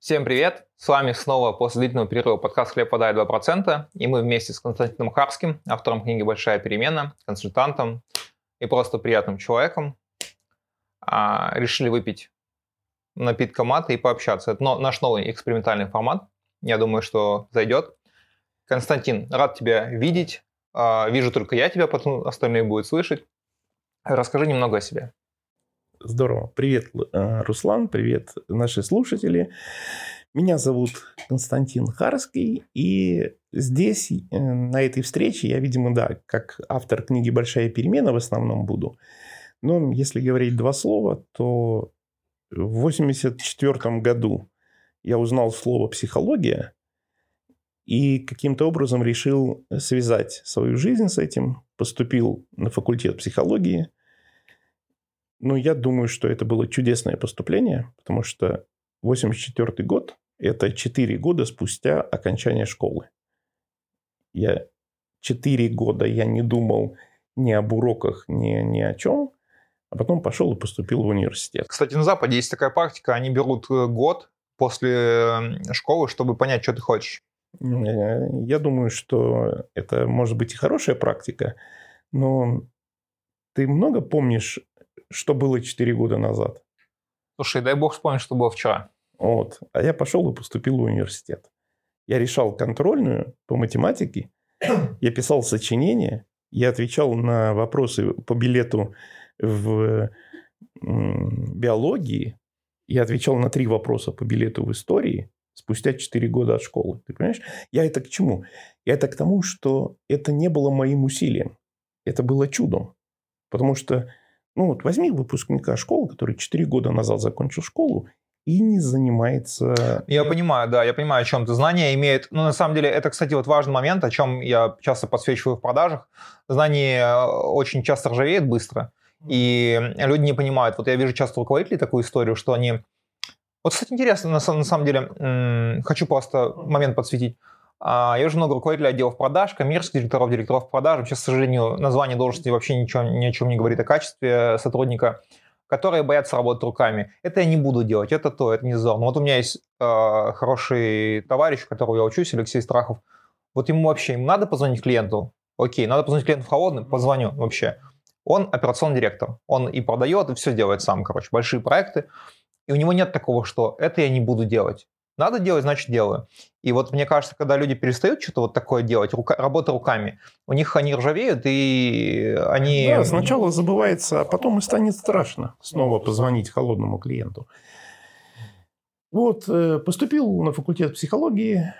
Всем привет! С вами снова после длительного перерыва подкаст «Хлеб, вода и 2%». И мы вместе с Константином Харским, автором книги «Большая перемена», консультантом и просто приятным человеком, а, решили выпить напитка мата и пообщаться. Это наш новый экспериментальный формат. Я думаю, что зайдет. Константин, рад тебя видеть. А, вижу только я тебя, потом остальные будут слышать. Расскажи немного о себе. Здорово. Привет, э, Руслан, привет, наши слушатели. Меня зовут Константин Харский, и здесь, э, на этой встрече, я, видимо, да, как автор книги «Большая перемена» в основном буду. Но если говорить два слова, то в 1984 году я узнал слово «психология», и каким-то образом решил связать свою жизнь с этим, поступил на факультет психологии – ну, я думаю, что это было чудесное поступление, потому что 84 год – это 4 года спустя окончания школы. Я 4 года я не думал ни об уроках, ни, ни о чем, а потом пошел и поступил в университет. Кстати, на Западе есть такая практика, они берут э, год после школы, чтобы понять, что ты хочешь. Я думаю, что это может быть и хорошая практика, но ты много помнишь что было 4 года назад. Слушай, дай бог вспомнить, что было вчера. Вот. А я пошел и поступил в университет. Я решал контрольную по математике, я писал сочинения, я отвечал на вопросы по билету в биологии, я отвечал на три вопроса по билету в истории спустя 4 года от школы. Ты понимаешь? Я это к чему? Я это к тому, что это не было моим усилием. Это было чудом. Потому что ну вот возьми выпускника школы, который 4 года назад закончил школу и не занимается... Я понимаю, да, я понимаю, о чем ты. Знания имеют... Ну, на самом деле, это, кстати, вот важный момент, о чем я часто подсвечиваю в продажах. Знание э, очень часто ржавеет быстро, и люди не понимают. Вот я вижу часто руководителей такую историю, что они... Вот, кстати, интересно, на, на самом деле, хочу просто момент подсветить. А, я уже много руководителей отделов продаж, коммерческих директоров, директоров продаж. Сейчас, к сожалению, название должности вообще ничего, ни о чем не говорит о качестве сотрудника, которые боятся работать руками. Это я не буду делать, это то, это не зазорно. Вот у меня есть э, хороший товарищ, которого я учусь, Алексей Страхов. Вот ему вообще, ему надо позвонить клиенту? Окей, надо позвонить клиенту в холодный? Позвоню вообще. Он операционный директор. Он и продает, и все делает сам, короче. Большие проекты. И у него нет такого, что это я не буду делать. Надо делать, значит делаю. И вот мне кажется, когда люди перестают что-то вот такое делать, рука, работа руками, у них они ржавеют, и они... Да, сначала забывается, а потом и станет страшно снова позвонить холодному клиенту. Вот, э, поступил на факультет психологии,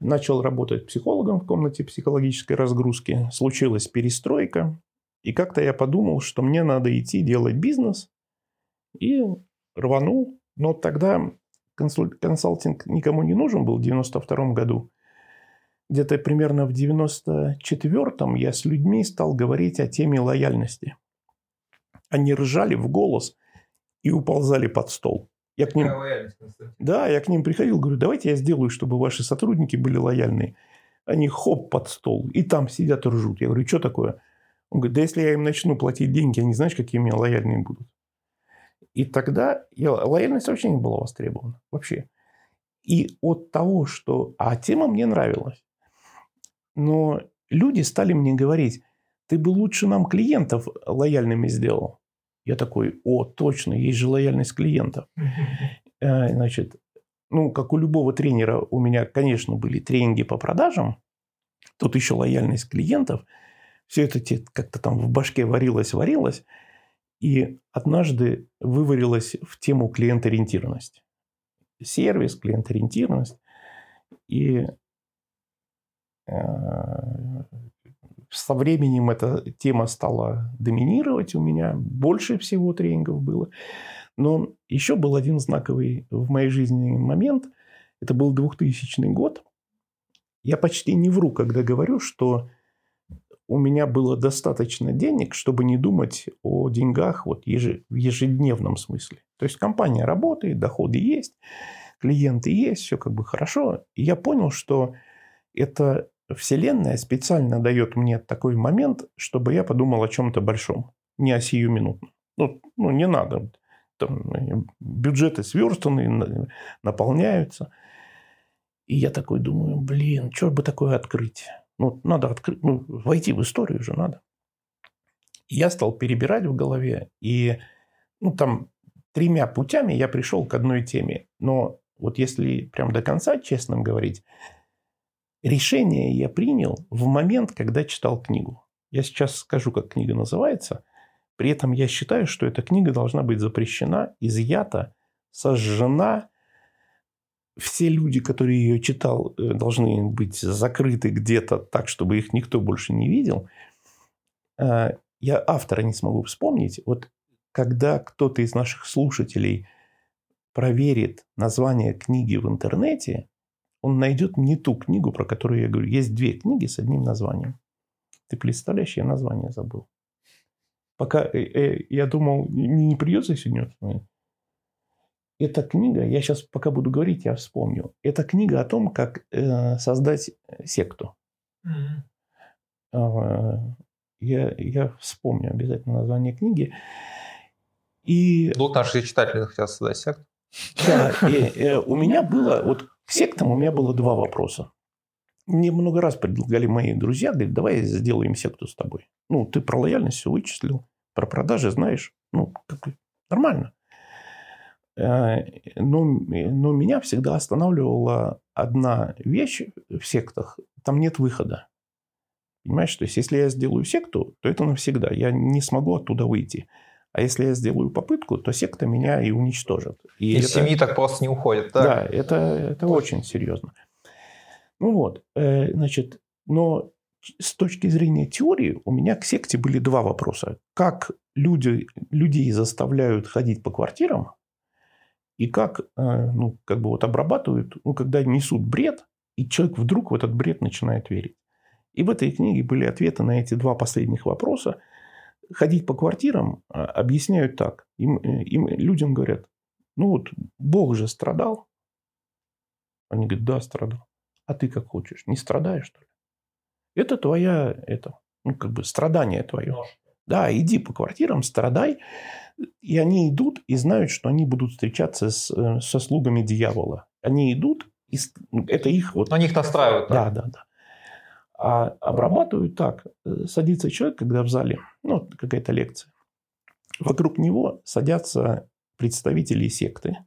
начал работать психологом в комнате психологической разгрузки. Случилась перестройка, и как-то я подумал, что мне надо идти делать бизнес, и рванул. Но тогда консалтинг никому не нужен был в 92 году. Где-то примерно в 94-м я с людьми стал говорить о теме лояльности. Они ржали в голос и уползали под стол. Я к ним... Да, я к ним приходил, говорю, давайте я сделаю, чтобы ваши сотрудники были лояльны. Они хоп под стол, и там сидят и ржут. Я говорю, что такое? Он говорит, да если я им начну платить деньги, они знаешь, какие у меня лояльные будут. И тогда я, лояльность вообще не была востребована. Вообще. И от того, что... А тема мне нравилась. Но люди стали мне говорить, ты бы лучше нам клиентов лояльными сделал. Я такой, о, точно, есть же лояльность клиентов. Э, значит, ну, как у любого тренера, у меня, конечно, были тренинги по продажам. Тут еще лояльность клиентов. Все это как-то там в башке варилось, варилось. И однажды выварилась в тему клиент-ориентированность. Сервис, клиент-ориентированность. И э, со временем эта тема стала доминировать у меня. Больше всего тренингов было. Но еще был один знаковый в моей жизни момент. Это был 2000 год. Я почти не вру, когда говорю, что у меня было достаточно денег, чтобы не думать о деньгах вот в ежедневном смысле. То есть компания работает, доходы есть, клиенты есть, все как бы хорошо. И я понял, что эта вселенная специально дает мне такой момент, чтобы я подумал о чем-то большом, не о сиюминутном. Ну, ну не надо. там э, бюджеты сверстаны, наполняются. И я такой думаю, блин, что бы такое открыть? Ну, надо открыть, ну, войти в историю же надо. я стал перебирать в голове, и ну, там тремя путями я пришел к одной теме. Но вот если прям до конца честным говорить, решение я принял в момент, когда читал книгу. Я сейчас скажу, как книга называется. При этом я считаю, что эта книга должна быть запрещена, изъята, сожжена. Все люди, которые ее читал, э, должны быть закрыты где-то так, чтобы их никто больше не видел. Э, я автора не смогу вспомнить. Вот когда кто-то из наших слушателей проверит название книги в интернете, он найдет не ту книгу, про которую я говорю. Есть две книги с одним названием. Ты представляешь, я название забыл. Пока э, э, я думал, не, не придется сегодня. Эта книга, я сейчас пока буду говорить, я вспомню. Это книга о том, как э, создать секту. Mm-hmm. Я, я вспомню обязательно название книги. И... Вдруг наши читатели хотят создать секту? Да, и, и, у меня было, вот к сектам у меня было два вопроса. Мне много раз предлагали мои друзья, говорят, давай сделаем секту с тобой. Ну, ты про лояльность все вычислил, про продажи знаешь. Ну, как, нормально. Э, но, но меня всегда останавливала одна вещь в сектах. Там нет выхода. Понимаешь, то есть, если я сделаю секту, то это навсегда. Я не смогу оттуда выйти. А если я сделаю попытку, то секта меня и уничтожит. И Из это, семьи так просто не уходит, так? Да, это, это очень серьезно. Ну вот, э, значит, но с точки зрения теории у меня к секте были два вопроса. Как люди, людей заставляют ходить по квартирам, и как, э, ну, как бы вот обрабатывают, ну, когда несут бред, и человек вдруг в этот бред начинает верить. И в этой книге были ответы на эти два последних вопроса – ходить по квартирам а, объясняют так. Им, э, им, людям говорят, ну вот Бог же страдал. Они говорят, да, страдал. А ты как хочешь, не страдаешь, что ли? Это твоя, это, ну, как бы страдание твое. Да, иди по квартирам, страдай. И они идут и знают, что они будут встречаться с, э, со слугами дьявола. Они идут, и это их вот... Но них настраивают. Да, да, да. А обрабатывают так. Э, садится человек, когда в зале, ну, какая-то лекция. Вокруг него садятся представители секты.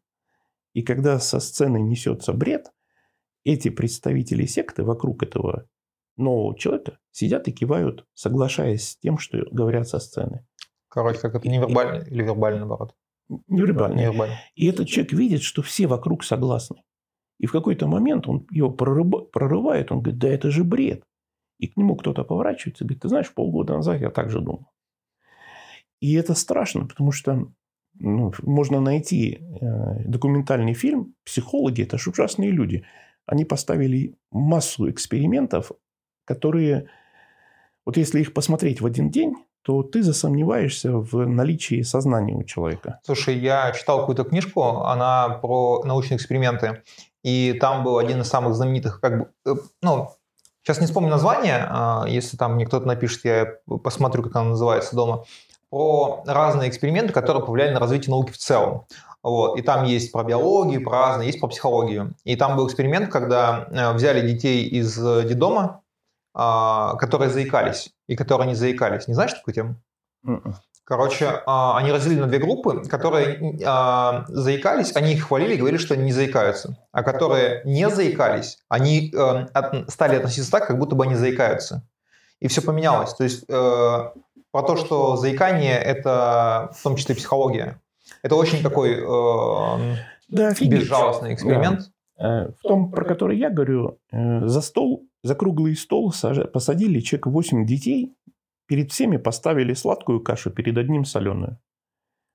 И когда со сцены несется бред, эти представители секты вокруг этого нового человека сидят и кивают, соглашаясь с тем, что говорят со сцены. Короче, как это невербально или вербально, наоборот? Невербально. невербально. И этот человек видит, что все вокруг согласны. И в какой-то момент он его прорывает, он говорит, да это же бред. И к нему кто-то поворачивается и говорит, ты знаешь, полгода назад я так же думал. И это страшно, потому что ну, можно найти э, документальный фильм. Психологи – это же ужасные люди. Они поставили массу экспериментов, которые, вот если их посмотреть в один день, то ты засомневаешься в наличии сознания у человека. Слушай, я читал какую-то книжку, она про научные эксперименты, и там был один из самых знаменитых, как бы, э, ну, Сейчас не вспомню название, а, если там мне кто-то напишет, я посмотрю, как она называется дома, про разные эксперименты, которые повлияли на развитие науки в целом. Вот. И там есть про биологию, про разные, есть про психологию. И там был эксперимент, когда э, взяли детей из детдома, а, которые заикались и которые не заикались. Не знаешь такую тему? М-м. Короче, а, они разделили на две группы, которые а, заикались, они их хвалили и говорили, что они не заикаются. А которые не заикались, они э, стали относиться так, как будто бы они заикаются. И все поменялось. То есть э, про то, что заикание – это в том числе психология. Это очень такой э, да, безжалостный эксперимент. Да. В том, про который я говорю, за стол, за круглый стол посадили человек 8 детей, Перед всеми поставили сладкую кашу, перед одним соленую.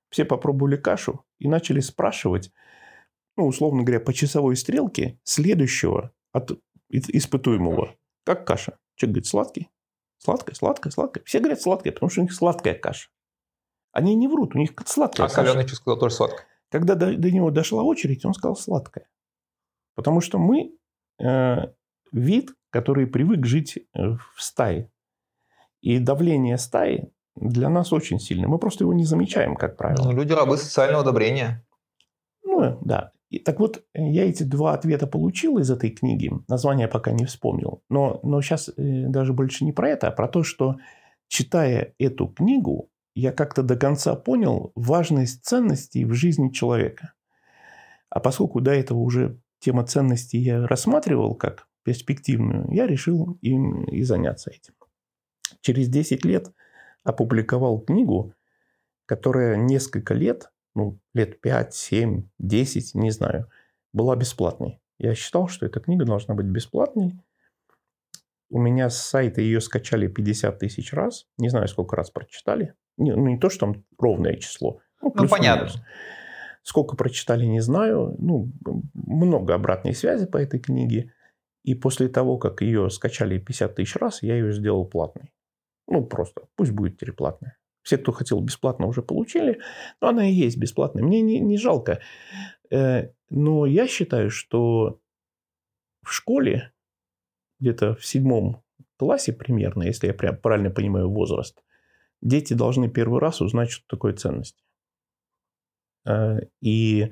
Все попробовали кашу и начали спрашивать, ну, условно говоря, по часовой стрелке следующего от испытуемого. Как каша? Человек говорит, сладкий. Сладкая, сладкая, сладкая. Все говорят сладкая, потому что у них сладкая каша. Они не врут, у них сладкая а каша. А соленый что сказал тоже сладкая. Когда до, до него дошла очередь, он сказал сладкая. Потому что мы э, вид, который привык жить э, в стае. И давление стаи для нас очень сильный. Мы просто его не замечаем, как правило. Ну, люди рабы социального одобрения. Ну, да. И, так вот, я эти два ответа получил из этой книги. Название пока не вспомнил. Но, но сейчас э, даже больше не про это, а про то, что читая эту книгу, я как-то до конца понял важность ценностей в жизни человека. А поскольку до этого уже тема ценностей я рассматривал как перспективную, я решил им и заняться этим. Через 10 лет опубликовал книгу, которая несколько лет, ну, лет 5, 7, 10, не знаю, была бесплатной. Я считал, что эта книга должна быть бесплатной. У меня с сайта ее скачали 50 тысяч раз. Не знаю, сколько раз прочитали. Не, ну, не то, что там ровное число. Ну, ну понятно. Минус. Сколько прочитали, не знаю. Ну, много обратной связи по этой книге. И после того, как ее скачали 50 тысяч раз, я ее сделал платной. Ну, просто пусть будет теперь платная. Все, кто хотел бесплатно, уже получили. Но она и есть бесплатная. Мне не, не жалко. Э, но я считаю, что в школе, где-то в седьмом классе примерно, если я прям правильно понимаю возраст, дети должны первый раз узнать, что такое ценность. Э, и,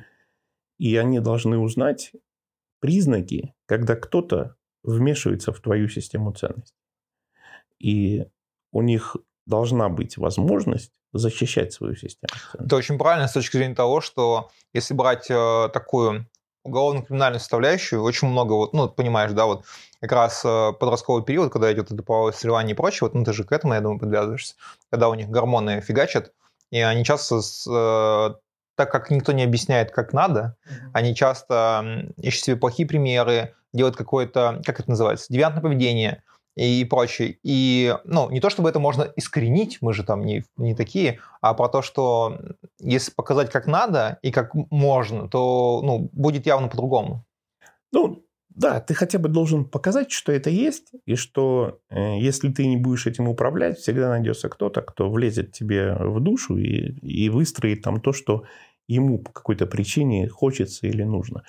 и они должны узнать признаки, когда кто-то вмешивается в твою систему ценностей. И у них должна быть возможность защищать свою систему. Это очень правильно с точки зрения того, что если брать э, такую уголовно-криминальную составляющую, очень много, вот, ну, понимаешь, да, вот как раз э, подростковый период, когда идет это половое соревнование и прочее, вот, ну, ты же к этому, я думаю, подвязываешься, когда у них гормоны фигачат, и они часто, с, э, так как никто не объясняет, как надо, mm-hmm. они часто ищут себе плохие примеры, делают какое-то, как это называется, девиантное поведение, и прочее. И, ну, не то чтобы это можно искоренить, мы же там не, не такие, а про то, что если показать как надо и как можно, то, ну, будет явно по-другому. Ну, да, ты хотя бы должен показать, что это есть, и что э, если ты не будешь этим управлять, всегда найдется кто-то, кто влезет тебе в душу и, и выстроит там то, что ему по какой-то причине хочется или нужно.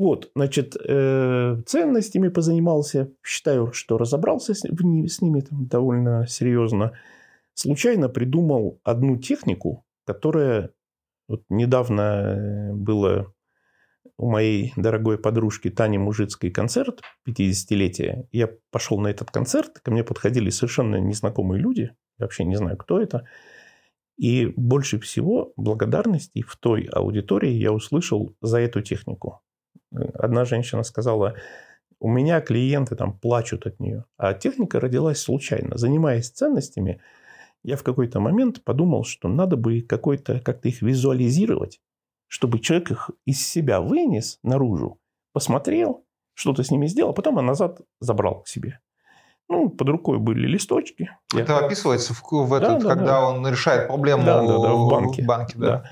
Вот, значит, э, ценностями позанимался. Считаю, что разобрался с, в, с ними там, довольно серьезно. Случайно придумал одну технику, которая вот недавно э, было у моей дорогой подружки Тани Мужицкой концерт 50-летия. Я пошел на этот концерт, ко мне подходили совершенно незнакомые люди, я вообще не знаю, кто это. И больше всего благодарностей в той аудитории я услышал за эту технику. Одна женщина сказала, у меня клиенты там плачут от нее. А техника родилась случайно. Занимаясь ценностями, я в какой-то момент подумал, что надо бы какой-то, как-то их визуализировать, чтобы человек их из себя вынес наружу, посмотрел, что-то с ними сделал, а потом он назад забрал к себе. Ну, под рукой были листочки. Это я... описывается в, в этот, да, да, когда да. он решает проблему да, да, да, в банке. В банке да. Да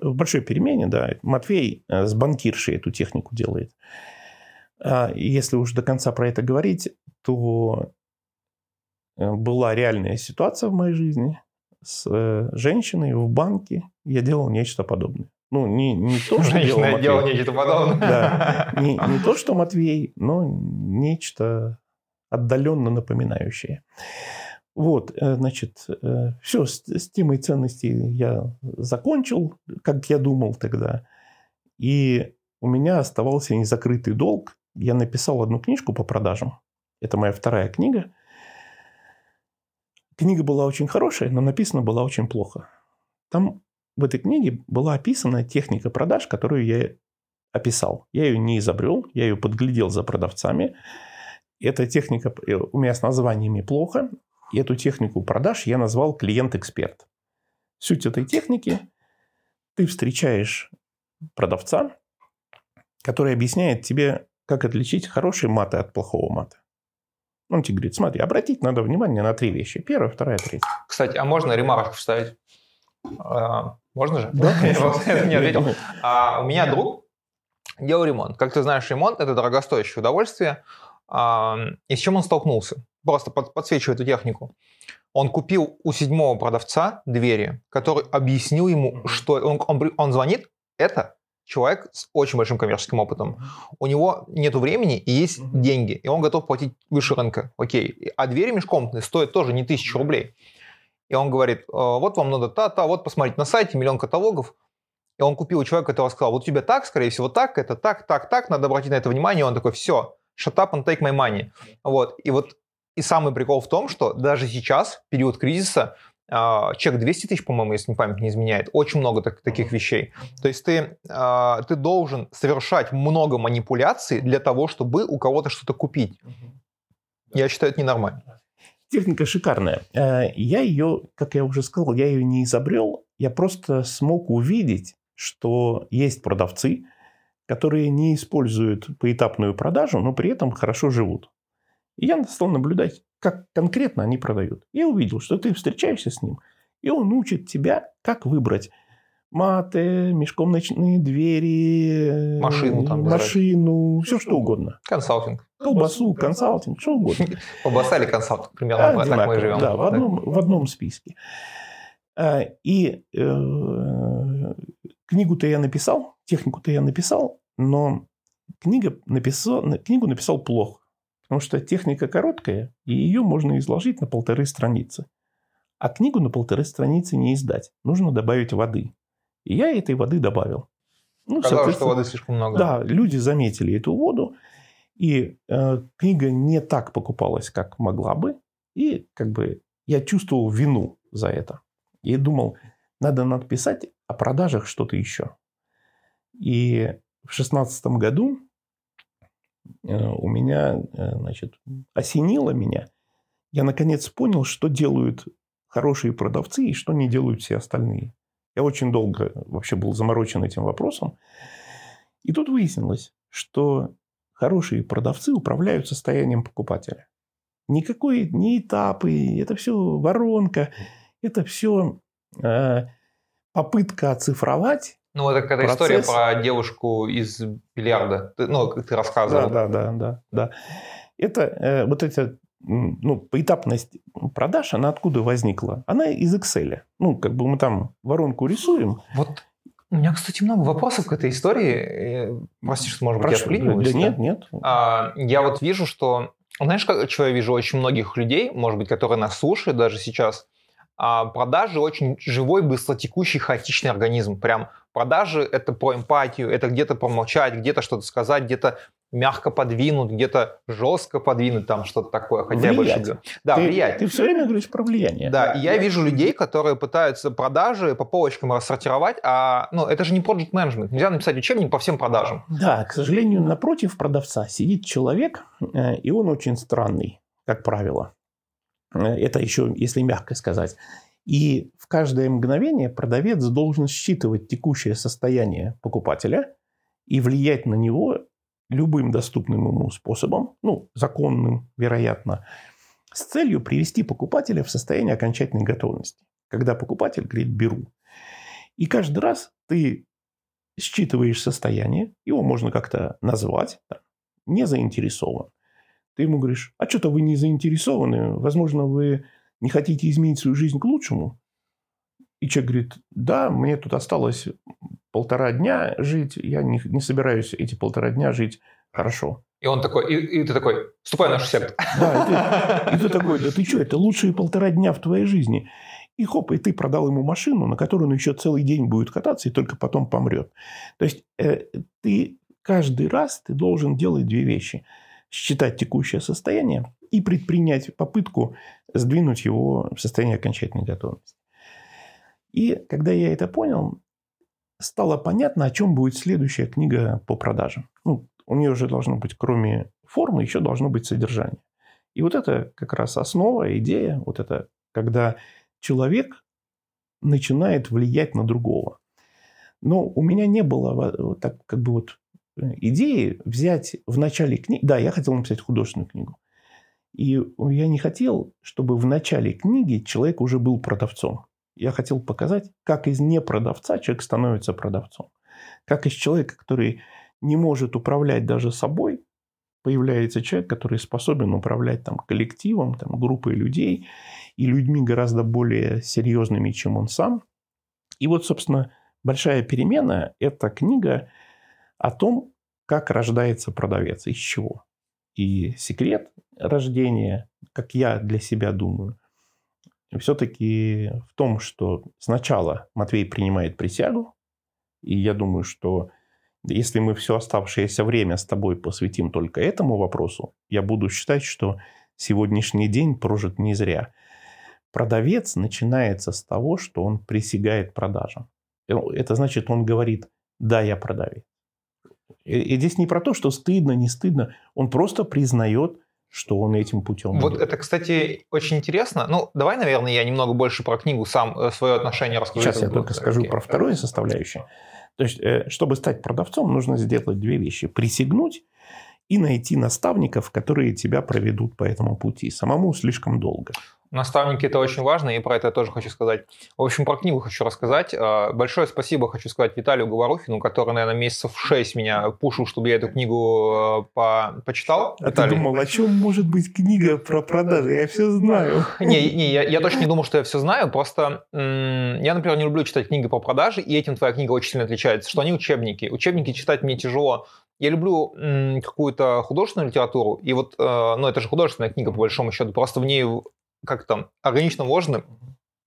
в большой перемене, да, Матвей э, с банкиршей эту технику делает. А если уж до конца про это говорить, то э, была реальная ситуация в моей жизни с э, женщиной в банке. Я делал нечто подобное. Ну, не, не то, что делал Матвей. делал нечто подобное. Да. Не, не то, что Матвей, но нечто отдаленно напоминающее. Вот, э, значит, э, все, с, с темой ценностей я закончил, как я думал тогда. И у меня оставался незакрытый долг. Я написал одну книжку по продажам. Это моя вторая книга. Книга была очень хорошая, но написана была очень плохо. Там в этой книге была описана техника продаж, которую я описал. Я ее не изобрел, я ее подглядел за продавцами. Эта техника э, у меня с названиями плохо, и эту технику продаж я назвал клиент-эксперт. Суть этой техники – ты встречаешь продавца, который объясняет тебе, как отличить хороший маты от плохого мата. Он тебе говорит, смотри, обратить надо внимание на три вещи. Первая, вторая, третья. Кстати, а можно ремарку вставить? А, можно же? Да, Я не ответил. А, у меня друг делал ремонт. Как ты знаешь, ремонт – это дорогостоящее удовольствие. А, и с чем он столкнулся? Просто под, подсвечиваю эту технику. Он купил у седьмого продавца двери, который объяснил ему, что он, он, он звонит, это человек с очень большим коммерческим опытом. У него нет времени и есть деньги, и он готов платить выше рынка. Окей. А двери межкомнатные стоят тоже не тысячу рублей. и он говорит, вот вам надо та-та, вот посмотрите на сайте, миллион каталогов, и он купил у человека, который сказал, вот у тебя так, скорее всего, так, это так, так, так, надо обратить на это внимание, и он такой, все, shut up and take my money. Вот, и вот и самый прикол в том, что даже сейчас, в период кризиса, а, чек 200 тысяч, по-моему, если память не изменяет, очень много так, таких вещей. То есть ты, а, ты должен совершать много манипуляций для того, чтобы у кого-то что-то купить. Я считаю, это ненормально. Техника шикарная. Э, я ее, как я уже сказал, я ее не изобрел. Я просто смог увидеть, что есть продавцы, которые не используют поэтапную продажу, но при этом хорошо живут. И я стал наблюдать, как конкретно они продают. Я увидел, что ты встречаешься с ним, и он учит тебя, как выбрать маты, мешком ночные двери, э, машину, там, машину, все что угодно. Консалтинг. Колбасу, консалтинг, что угодно. Колбаса или консалтинг, примерно так мы живем. Да, в одном, в одном списке. А, и э, книгу-то я написал, технику-то я написал, но книга написал, книгу написал плохо. Потому что техника короткая, и ее можно изложить на полторы страницы. А книгу на полторы страницы не издать. Нужно добавить воды. И я этой воды добавил. Ну, Казалось, что воды слишком много. Да, люди заметили эту воду, и э, книга не так покупалась, как могла бы. И как бы я чувствовал вину за это. И думал, надо написать о продажах что-то еще. И в шестнадцатом году у меня, э, значит, осенило меня. Я наконец понял, что делают хорошие продавцы и что не делают все остальные. Я очень долго вообще был заморочен этим вопросом. И тут выяснилось, что хорошие продавцы управляют состоянием покупателя. Никакой не этапы, это все воронка, это все э, попытка оцифровать ну, это какая-то история про девушку из бильярда. Ты, ну, как ты рассказывал. Да, да, да, да. да. Это э, вот эта ну, поэтапность продаж, она откуда возникла? Она из Excel. Ну, как бы мы там воронку рисуем. Вот у меня, кстати, много вопросов к этой истории. Прости, что, может быть, Прошу, я вклиниваюсь. Да, нет, нет. А, я вот вижу, что... Знаешь, как, чего я вижу очень многих людей, может быть, которые нас слушают даже сейчас, а продажи очень живой, быстротекущий, хаотичный организм. Прям Продажи – это про эмпатию, это где-то помолчать, где-то что-то сказать, где-то мягко подвинуть, где-то жестко подвинуть, там что-то такое. Хотя влиять. больше... Да, ты, влиять. Ты все время говоришь про влияние. Да, и я вижу людей, которые пытаются продажи по полочкам рассортировать, а ну, это же не project management. Нельзя написать учебник по всем продажам. Да, к сожалению, напротив продавца сидит человек, э, и он очень странный, как правило. Э, это еще, если мягко сказать. И в каждое мгновение продавец должен считывать текущее состояние покупателя и влиять на него любым доступным ему способом, ну, законным, вероятно, с целью привести покупателя в состояние окончательной готовности. Когда покупатель говорит «беру». И каждый раз ты считываешь состояние, его можно как-то назвать, да, не заинтересован. Ты ему говоришь, а что-то вы не заинтересованы, возможно, вы не хотите изменить свою жизнь к лучшему? И человек говорит, да, мне тут осталось полтора дня жить, я не, не собираюсь эти полтора дня жить хорошо. И он такой, и, и ты такой, вступай в нашу секту. Да, и ты, и ты такой, да ты что, это лучшие полтора дня в твоей жизни. И хоп, и ты продал ему машину, на которую он еще целый день будет кататься и только потом помрет. То есть э, ты каждый раз ты должен делать две вещи. Считать текущее состояние и предпринять попытку сдвинуть его в состояние окончательной готовности. И когда я это понял, стало понятно, о чем будет следующая книга по продажам. Ну, у нее уже должно быть, кроме формы, еще должно быть содержание. И вот это как раз основа, идея, вот это, когда человек начинает влиять на другого. Но у меня не было так, как бы вот э, идеи взять в начале книги... Да, я хотел написать художественную книгу. И я не хотел, чтобы в начале книги человек уже был продавцом. Я хотел показать, как из непродавца человек становится продавцом. Как из человека, который не может управлять даже собой, появляется человек, который способен управлять там, коллективом, там, группой людей и людьми гораздо более серьезными, чем он сам. И вот, собственно, большая перемена – это книга о том, как рождается продавец, из чего. И секрет рождения, как я для себя думаю, все-таки в том, что сначала Матвей принимает присягу, и я думаю, что если мы все оставшееся время с тобой посвятим только этому вопросу, я буду считать, что сегодняшний день прожит не зря. Продавец начинается с того, что он присягает продажам. Э, это значит, он говорит, да, я продавец. И здесь не про то, что стыдно, не стыдно. Он просто признает, что он этим путем. Вот идет. это, кстати, очень интересно. Ну, давай, наверное, я немного больше про книгу сам э, свое отношение расскажу. Сейчас я только скажу про вторую составляющую. То есть, э, чтобы стать продавцом, нужно сделать две вещи. Присягнуть и найти наставников, которые тебя проведут по этому пути. Самому слишком долго. Наставники – это очень важно, и про это я тоже хочу сказать. В общем, про книгу хочу рассказать. А, большое спасибо хочу сказать Виталию Говорухину, который, наверное, месяцев шесть меня пушил, чтобы я эту книгу а, по почитал. А Виталий. ты думал, о чем может быть книга про продажи? Я все знаю. Не, не я, я точно не думал, что я все знаю. Просто я, например, не люблю читать книги по продаже, и этим твоя книга очень сильно отличается, что они учебники. Учебники читать мне тяжело. Я люблю какую-то художественную литературу, и вот, э, ну, это же художественная книга, по большому счету, просто в ней как там, органично вложены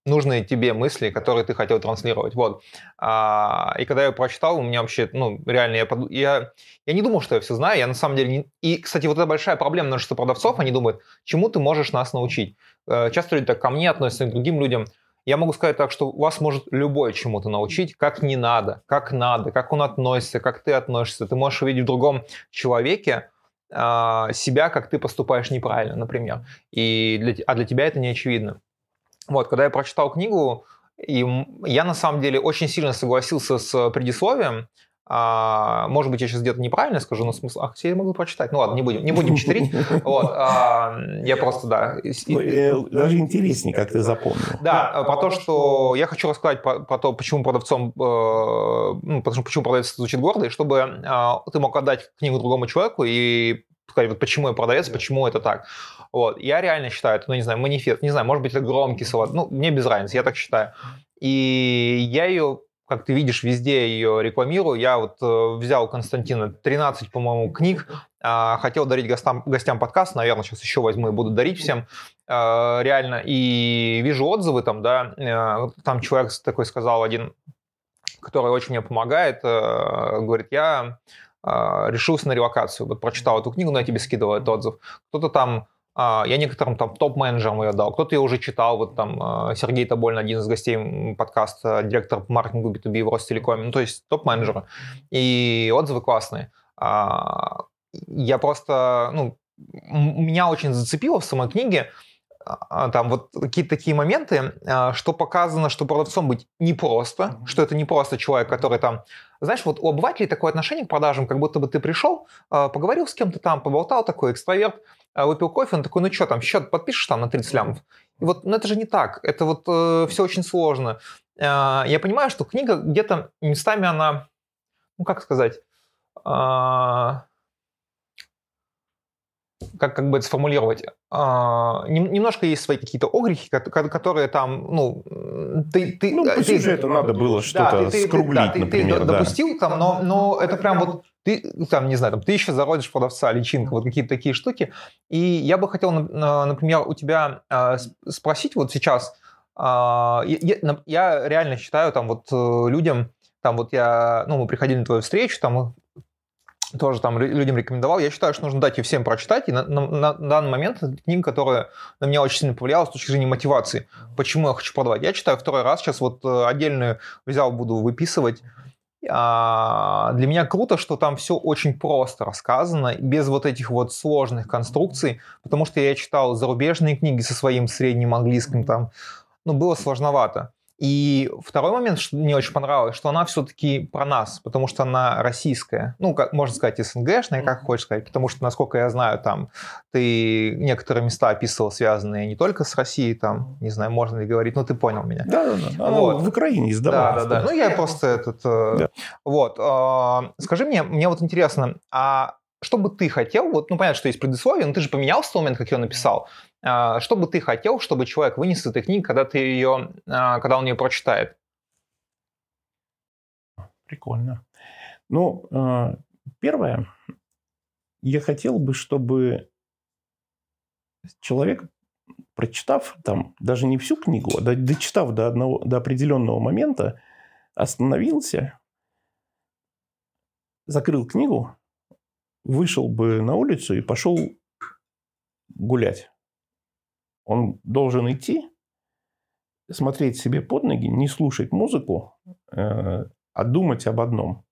нужные тебе мысли, которые ты хотел транслировать. Вот. А, и когда я прочитал, у меня вообще, ну, реально, я, я, я не думал, что я все знаю, я на самом деле... Не... И, кстати, вот это большая проблема множества продавцов, они думают, чему ты можешь нас научить. Э, часто люди так ко мне относятся, и к другим людям. Я могу сказать так, что вас может любой чему-то научить, как не надо, как надо, как он относится, как ты относишься. Ты можешь увидеть в другом человеке себя, как ты поступаешь неправильно, например. И для, а для тебя это не очевидно. Вот, когда я прочитал книгу, и я на самом деле очень сильно согласился с предисловием, а, может быть, я сейчас где-то неправильно скажу, но смысл... Ах, я могу прочитать. Ну ладно, не будем, не будем читерить. Вот, а, я просто, да. Ну, э, даже интереснее, как ты запомнил. Да, про то, что я хочу рассказать про, про то, почему продавцом, э, ну, почему продавец звучит гордо, и чтобы э, ты мог отдать книгу другому человеку и сказать, вот почему я продавец, почему это так. Вот. Я реально считаю, это, ну, не знаю, манифест, не знаю, может быть, это громкий слова, ну, мне без разницы, я так считаю. И я ее как ты видишь, везде ее рекламирую. Я вот э, взял Константина 13, по-моему, книг, э, хотел дарить гостям, гостям подкаст, наверное, сейчас еще возьму и буду дарить всем. Э, реально, и вижу отзывы там, да, э, там человек такой сказал один, который очень мне помогает, э, говорит, я э, решился на релокацию, вот прочитал эту книгу, но я тебе скидывал этот отзыв. Кто-то там а, я некоторым там топ-менеджерам ее дал, кто-то ее уже читал, вот там а, Сергей Тобольн, один из гостей подкаста, директор по маркетингу B2B в Ростелекоме, ну то есть топ-менеджеры, и отзывы классные. А, я просто, ну, меня очень зацепило в самой книге, там вот какие-то такие моменты, что показано, что продавцом быть непросто, mm-hmm. что это не просто человек, который там... Знаешь, вот у обывателей такое отношение к продажам, как будто бы ты пришел, поговорил с кем-то там, поболтал, такой экстраверт, а выпил кофе, он такой, ну что там, счет подпишешь там на 30 лямов? И вот, ну это же не так, это вот э, все очень сложно. Э, я понимаю, что книга где-то местами она, ну как сказать, э, как, как бы это сформулировать, а, немножко есть свои какие-то огрехи, которые там, ну, ты... ты ну, по ты, сюжету надо было что-то да, ты, скруглить, да, например. Ты, ты допустил там, но, но это прям вот ты, там, не знаю, там, ты еще зародишь продавца, личинка, вот какие-то такие штуки. И я бы хотел, например, у тебя а, спросить вот сейчас, а, я, я реально считаю, там, вот э, людям, там, вот я, ну, мы приходили на твою встречу, там, тоже там людям рекомендовал. Я считаю, что нужно дать ее всем прочитать. И на, на, на данный момент это книга, которая на меня очень сильно повлияла с точки зрения мотивации. Почему я хочу продавать? Я читаю второй раз. Сейчас вот э, отдельную взял, буду выписывать. А, для меня круто, что там все очень просто рассказано, без вот этих вот сложных конструкций, потому что я читал зарубежные книги со своим средним английским, там, ну, было сложновато. И второй момент, что мне очень понравилось, что она все-таки про нас, потому что она российская. Ну, как можно сказать, СНГшная, как хочешь сказать, потому что, насколько я знаю, там ты некоторые места описывал, связанные не только с Россией, там, не знаю, можно ли говорить, но ты понял меня. Да, да, да. Вот. в Украине издавалась. Да, да, да. Ну, я просто этот... Э, да. Вот. А, скажи мне, мне вот интересно, а что бы ты хотел, вот, ну, понятно, что есть предисловие, но ты же поменял с того момента, как я написал. А, что бы ты хотел, чтобы человек вынес из этой книги, когда ты ее, а, когда он ее прочитает? Прикольно. Ну, а, первое, я хотел бы, чтобы человек прочитав там даже не всю книгу, а дочитав до, одного, до определенного момента, остановился, закрыл книгу, вышел бы на улицу и пошел гулять. Он должен идти, смотреть себе под ноги, не слушать музыку, э, а думать об одном.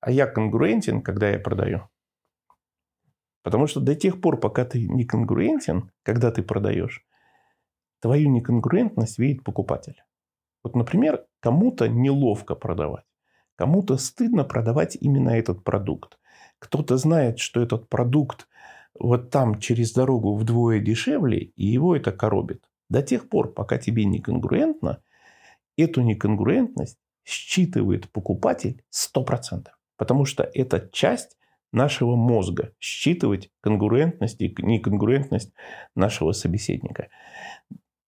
А я конгруентен, когда я продаю. Потому что до тех пор, пока ты не конгруентен, когда ты продаешь, твою неконгруентность видит покупатель. Вот, например, кому-то неловко продавать, кому-то стыдно продавать именно этот продукт. Кто-то знает, что этот продукт вот там через дорогу вдвое дешевле, и его это коробит. До тех пор, пока тебе не конгруентно, эту неконгруентность считывает покупатель 100%. Потому что это часть нашего мозга считывать конгруентность и неконгруентность нашего собеседника.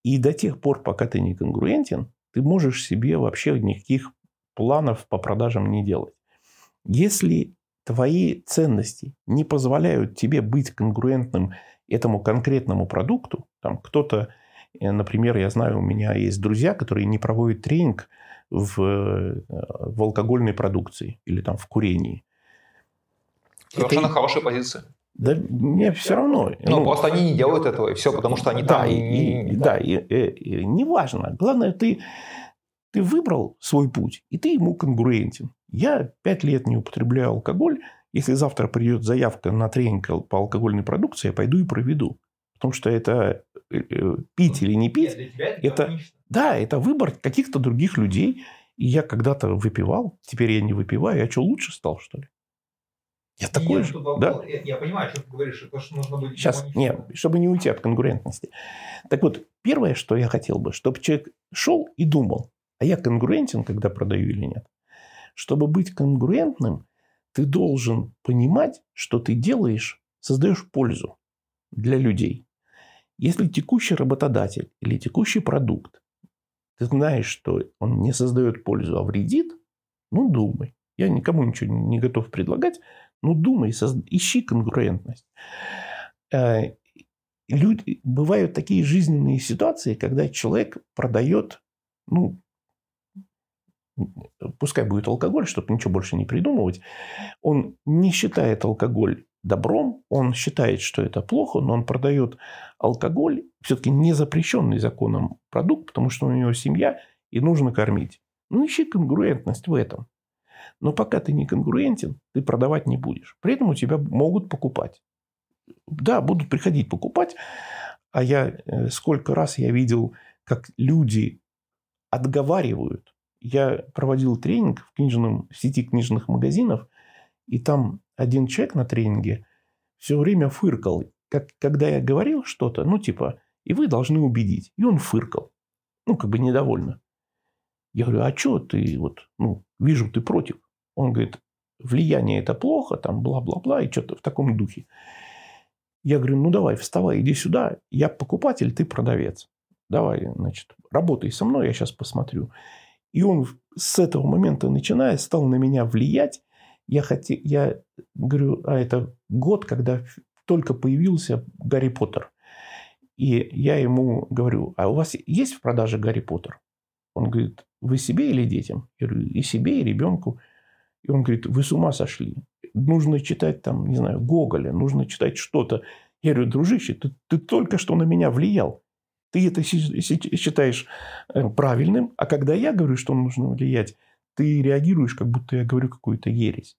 И до тех пор, пока ты не конгруентен, ты можешь себе вообще никаких планов по продажам не делать. Если твои ценности не позволяют тебе быть конгруентным этому конкретному продукту, там кто-то, э, например, я знаю, у меня есть друзья, которые не проводят тренинг в, э, в алкогольной продукции или там в курении. Совершенно это... хорошая позиция. Да мне все равно. Ну, ну, просто они не делают этого, и все, потому что они да, там... И, и, да, и, и, и, неважно. Главное, ты, ты выбрал свой путь, и ты ему конгруентен. Я пять лет не употребляю алкоголь. Если завтра придет заявка на тренинг по алкогольной продукции, я пойду и проведу. Потому что это э, э, пить или не пить, Нет, это, это да, это выбор каких-то других людей. И я когда-то выпивал, теперь я не выпиваю. Я что, лучше стал, что ли? Я и такой же. Да? Я, я понимаю, что ты говоришь, это что нужно быть... Сейчас, нет, чтобы не уйти от конкурентности. Так вот, первое, что я хотел бы, чтобы человек шел и думал, а я конгруентен, когда продаю или нет. Чтобы быть конгруентным, ты должен понимать, что ты делаешь, создаешь пользу для людей. Если текущий работодатель или текущий продукт, ты знаешь, что он не создает пользу, а вредит, ну думай. Я никому ничего не готов предлагать, ну думай, ищи конкурентность. Э, люди, бывают такие жизненные ситуации, когда человек продает, ну, пускай будет алкоголь, чтобы ничего больше не придумывать, он не считает алкоголь добром, он считает, что это плохо, но он продает алкоголь, все-таки не запрещенный законом продукт, потому что у него семья и нужно кормить. Ну, ищи конгруентность в этом. Но пока ты не конгруентен, ты продавать не будешь. При этом у тебя могут покупать. Да, будут приходить покупать, а я э, сколько раз я видел, как люди отговаривают я проводил тренинг в, книжном, в сети книжных магазинов, и там один человек на тренинге все время фыркал. Как, когда я говорил что-то, ну, типа, и вы должны убедить. И он фыркал. Ну, как бы недовольно. Я говорю, а что ты вот, ну, вижу, ты против. Он говорит, влияние это плохо, там, бла-бла-бла, и что-то в таком духе. Я говорю, ну, давай, вставай, иди сюда. Я покупатель, ты продавец. Давай, значит, работай со мной, я сейчас посмотрю. И он с этого момента, начиная, стал на меня влиять. Я, хотел, я говорю, а это год, когда только появился Гарри Поттер. И я ему говорю, а у вас есть в продаже Гарри Поттер? Он говорит, вы себе или детям? Я говорю, и себе, и ребенку. И он говорит, вы с ума сошли. Нужно читать там, не знаю, Гоголя, нужно читать что-то. Я говорю, дружище, ты, ты только что на меня влиял. Ты это считаешь э, правильным, а когда я говорю, что нужно влиять, ты реагируешь, как будто я говорю какую-то ересь.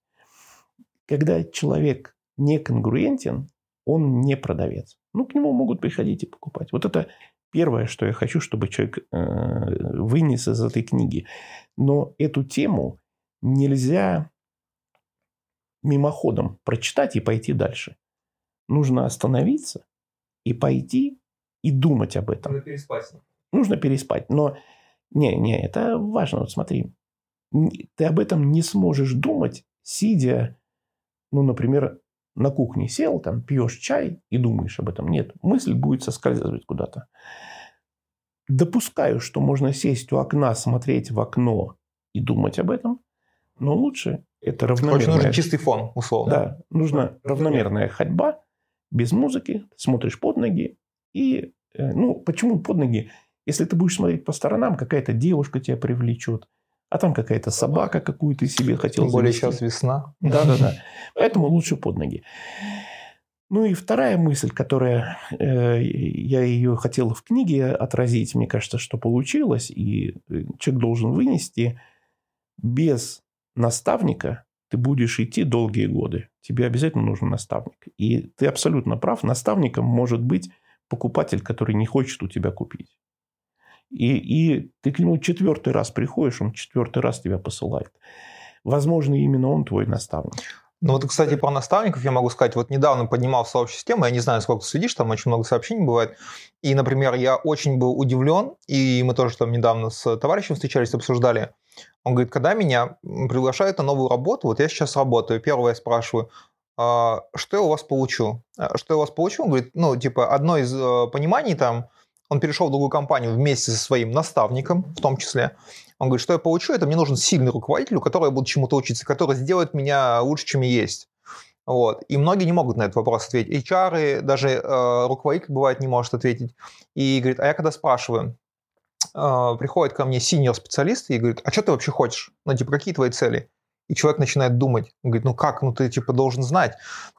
Когда человек не конгруентен, он не продавец. Ну, к нему могут приходить и покупать. Вот это первое, что я хочу, чтобы человек э, вынес из этой книги. Но эту тему нельзя мимоходом прочитать и пойти дальше. Нужно остановиться и пойти и думать об этом. Нужно переспать. Нужно переспать. Но не, не, это важно. Вот смотри, ты об этом не сможешь думать, сидя, ну, например, на кухне сел, там, пьешь чай и думаешь об этом. Нет, мысль будет соскальзывать куда-то. Допускаю, что можно сесть у окна, смотреть в окно и думать об этом, но лучше это равномерная... Нужен чистый фон, условно. Да, нужна равномерная ходьба, без музыки, смотришь под ноги и э, ну, почему под ноги? Если ты будешь смотреть по сторонам, какая-то девушка тебя привлечет, а там какая-то собака, какую ты себе хотел Тем более сейчас весна. Да-да-да. Поэтому лучше под ноги. Ну и вторая мысль, которая э, я ее хотел в книге отразить, мне кажется, что получилось, и э, человек должен вынести, без наставника ты будешь идти долгие годы. Тебе обязательно нужен наставник. И ты абсолютно прав, наставником может быть покупатель, который не хочет у тебя купить. И, и ты к нему четвертый раз приходишь, он четвертый раз тебя посылает. Возможно, именно он твой наставник. Ну вот, кстати, про наставников я могу сказать, вот недавно поднимал сообщество тему, я не знаю, сколько ты следишь, там очень много сообщений бывает, и, например, я очень был удивлен, и мы тоже там недавно с товарищем встречались, обсуждали, он говорит, когда меня приглашают на новую работу, вот я сейчас работаю, первое я спрашиваю, что я у вас получу? А, что я у вас получу? Он говорит, ну, типа, одно из э, пониманий там, он перешел в другую компанию вместе со своим наставником, в том числе, он говорит, что я получу, это мне нужен сильный руководитель, у которого я буду чему-то учиться, который сделает меня лучше, чем есть. Вот. И многие не могут на этот вопрос ответить. HR, даже э, руководитель бывает не может ответить. И говорит, а я когда спрашиваю, э, приходит ко мне синьор специалист и говорит, а что ты вообще хочешь? Ну, типа, какие твои цели? И человек начинает думать. Он говорит, ну как, ну ты типа должен знать.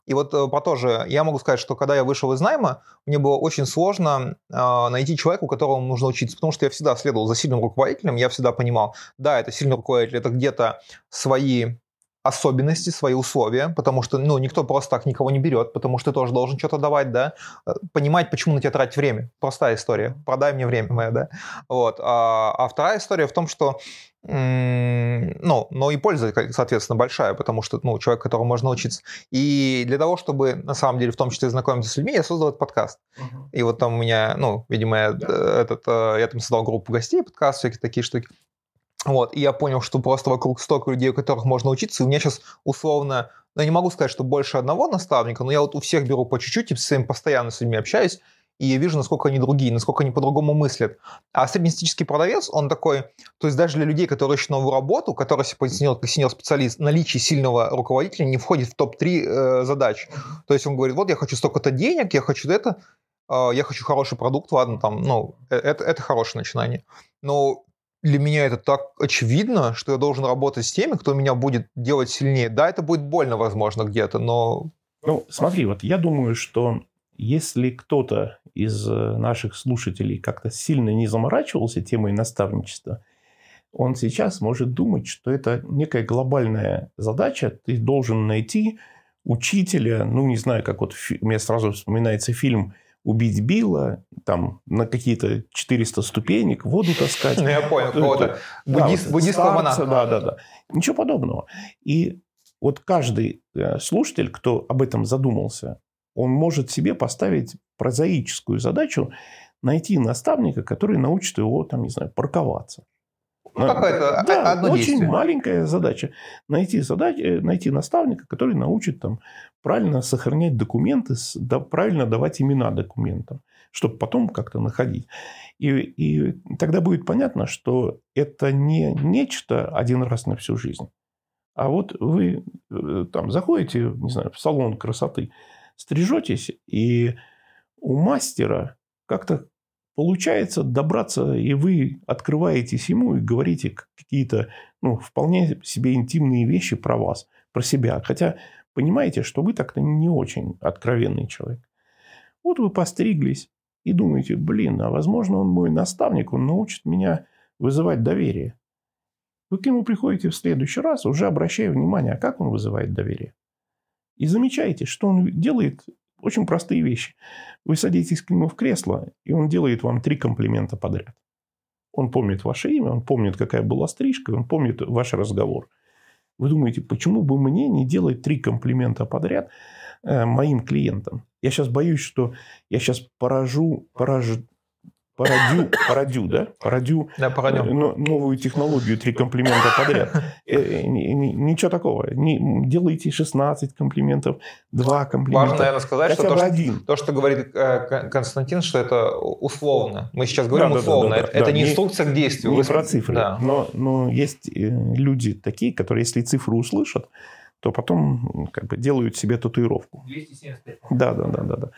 И вот э, по тоже, я могу сказать, что когда я вышел из найма, мне было очень сложно э, найти человека, у которого нужно учиться, потому что я всегда следовал за сильным руководителем, я всегда понимал, да, это сильный руководитель, это где-то свои особенности, свои условия, потому что, ну, никто просто так никого не берет, потому что ты тоже должен что-то давать, да, э, понимать, почему на тебя тратить время. Простая история. Продай мне время мое, да. Вот. А, а вторая история в том, что ну, но и польза, соответственно, большая, потому что, ну, человек, которому можно учиться. И для того, чтобы, на самом деле, в том числе знакомиться с людьми, я создал этот подкаст. Uh-huh. И вот там у меня, ну, видимо, я, yeah. этот, э, я там создал группу гостей, подкаст, всякие такие штуки. Вот, и я понял, что просто вокруг столько людей, у которых можно учиться, и у меня сейчас условно, ну, я не могу сказать, что больше одного наставника, но я вот у всех беру по чуть-чуть и с своими постоянно с людьми общаюсь, и я вижу, насколько они другие, насколько они по-другому мыслят. А среднестатистический продавец, он такой, то есть даже для людей, которые ищут новую работу, которые себя позиционируют как сеньор-специалист, наличие сильного руководителя не входит в топ-3 э, задач. То есть он говорит, вот я хочу столько-то денег, я хочу это, э, я хочу хороший продукт, ладно, там, ну, э, это, это хорошее начинание. Но для меня это так очевидно, что я должен работать с теми, кто меня будет делать сильнее. Да, это будет больно, возможно, где-то, но... Ну, смотри, вот я думаю, что если кто-то из э, наших слушателей как-то сильно не заморачивался темой наставничества, он сейчас может думать, что это некая глобальная задача. Ты должен найти учителя, ну, не знаю, как вот у меня сразу вспоминается фильм убить Билла, там на какие-то 400 ступенек, воду таскать. Ну, я понял, кого-то. Буддист, буддистского монаха. Да, да, да. Ничего подобного. И вот каждый э, слушатель, кто об этом задумался, он может себе поставить прозаическую задачу найти наставника, который научит его, там, не знаю, парковаться. Ну, какое-то да, одно очень действие. маленькая задача. Найти, задач, э, найти наставника, который научит там, правильно сохранять документы, да, правильно давать имена документам, чтобы потом как-то находить. И, и тогда будет понятно, что это не нечто один раз на всю жизнь. А вот вы э, там заходите, не знаю, в салон красоты, стрижетесь, и у мастера как-то получается добраться, и вы открываетесь ему и говорите какие-то ну, вполне себе интимные вещи про вас, про себя. Хотя понимаете, что вы так-то не очень откровенный человек. Вот вы постриглись и думаете, блин, а возможно он мой наставник, он научит меня вызывать доверие. Вы к нему приходите в следующий раз, уже обращая внимание, а как он вызывает доверие. И замечаете, что он делает очень простые вещи. Вы садитесь к нему в кресло, и он делает вам три комплимента подряд. Он помнит ваше имя, он помнит, какая была стрижка, он помнит ваш разговор. Вы думаете, почему бы мне не делать три комплимента подряд э, моим клиентам? Я сейчас боюсь, что я сейчас поражу, поражу, Породю, породю, да? Породю да, породю. новую технологию, три комплимента подряд. Э, э, ничего такого. Не, делайте 16 комплиментов, два комплимента. Важно, наверное, сказать, что то, один. Что, то, что говорит э, Константин, что это условно. Мы сейчас говорим да, условно. Да, да, да, это, не инструкция к действию. Не Вы... про цифры. Да. Но, но есть люди такие, которые, если цифры услышат, то потом как бы делают себе татуировку. 275. Да, да, да, да, да.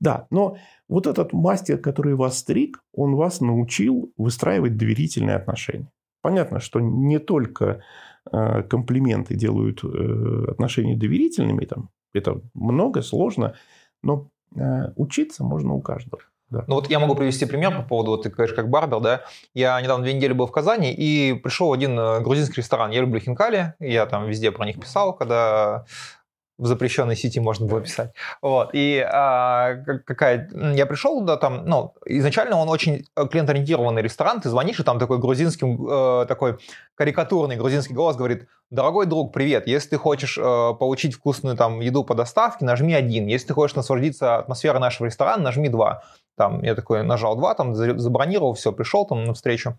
Да, но вот этот мастер, который вас стриг, он вас научил выстраивать доверительные отношения. Понятно, что не только э, комплименты делают э, отношения доверительными, там, это много, сложно, но э, учиться можно у каждого. Да. Ну вот я могу привести пример по поводу, вот ты говоришь, как барбер, да. Я недавно две недели был в Казани и пришел один э, грузинский ресторан. Я люблю хинкали, я там везде про них писал, когда в запрещенной сети можно было писать. Вот. И а, какая... Я пришел туда, там, ну, изначально он очень э, клиент-ориентированный ресторан, ты звонишь, и там такой грузинский, э, такой карикатурный грузинский голос говорит, дорогой друг, привет, если ты хочешь э, получить вкусную там еду по доставке, нажми один, если ты хочешь насладиться атмосферой нашего ресторана, нажми два. Там я такой нажал два, там забронировал, все, пришел там на встречу.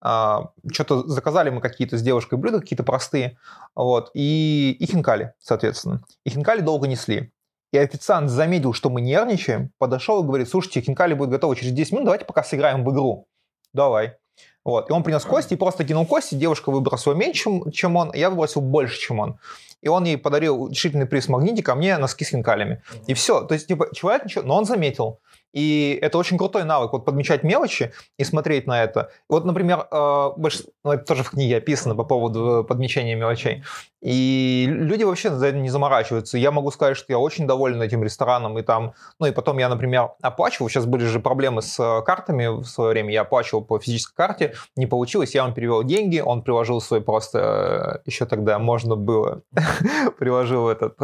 А, что-то заказали мы какие-то с девушкой блюда, какие-то простые, вот, и, и хинкали, соответственно. И хинкали долго несли. И официант заметил, что мы нервничаем, подошел и говорит, слушайте, хинкали будет готовы через 10 минут, давайте пока сыграем в игру. Давай. Вот. И он принес кости и просто кинул кости, девушка выбросила меньше, чем он, я выбросил больше, чем он. И он ей подарил утешительный приз магнитика, а мне носки с хинкалями. И все. То есть, типа, человек ничего, но он заметил. И это очень крутой навык, вот подмечать мелочи и смотреть на это. Вот, например, э, больше, ну, это тоже в книге описано по поводу подмечания мелочей. И люди вообще за это не заморачиваются. Я могу сказать, что я очень доволен этим рестораном. И там, ну и потом я, например, оплачивал. Сейчас были же проблемы с э, картами в свое время. Я оплачивал по физической карте. Не получилось. Я вам перевел деньги. Он приложил свой просто... Э, Еще тогда можно было. приложил этот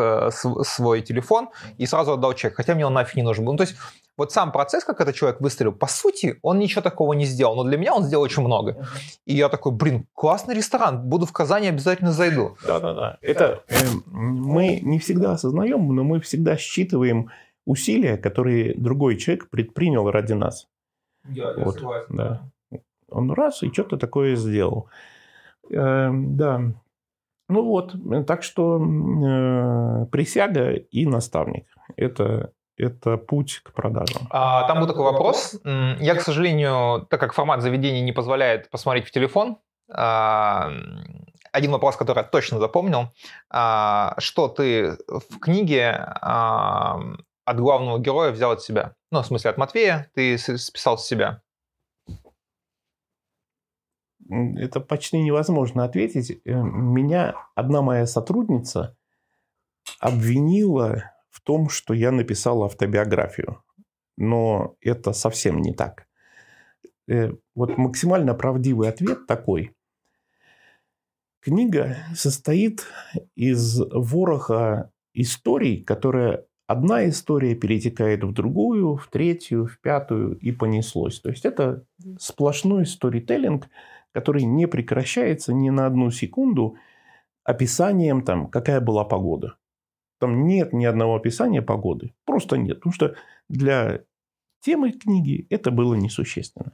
свой телефон и сразу отдал чек. Хотя мне он нафиг не нужен был. Ну, то есть вот сам процесс, как этот человек выстрелил, по сути, он ничего такого не сделал, но для меня он сделал очень много. И я такой, блин, классный ресторан, буду в Казани, обязательно зайду. Да-да-да. Это э, мы не всегда осознаем, но мы всегда считываем усилия, которые другой человек предпринял ради нас. Я, я вот, согласен. Да. Он раз и что-то такое сделал. Э, да. Ну вот, так что э, присяга и наставник. Это это путь к продажам. А, там был такой вопрос. Я, к сожалению, так как формат заведения не позволяет посмотреть в телефон, а, один вопрос, который я точно запомнил. А, что ты в книге а, от главного героя взял от себя? Ну, в смысле, от Матвея ты списал с себя. Это почти невозможно ответить. Э, меня одна моя сотрудница обвинила в том, что я написал автобиографию. Но это совсем не так. Э, вот максимально правдивый ответ такой. Книга состоит из вороха историй, которые одна история перетекает в другую, в третью, в пятую и понеслось. То есть это сплошной сторителлинг, который не прекращается ни на одну секунду описанием, там, какая была погода. Там нет ни одного описания погоды. Просто нет. Потому что для темы книги это было несущественно.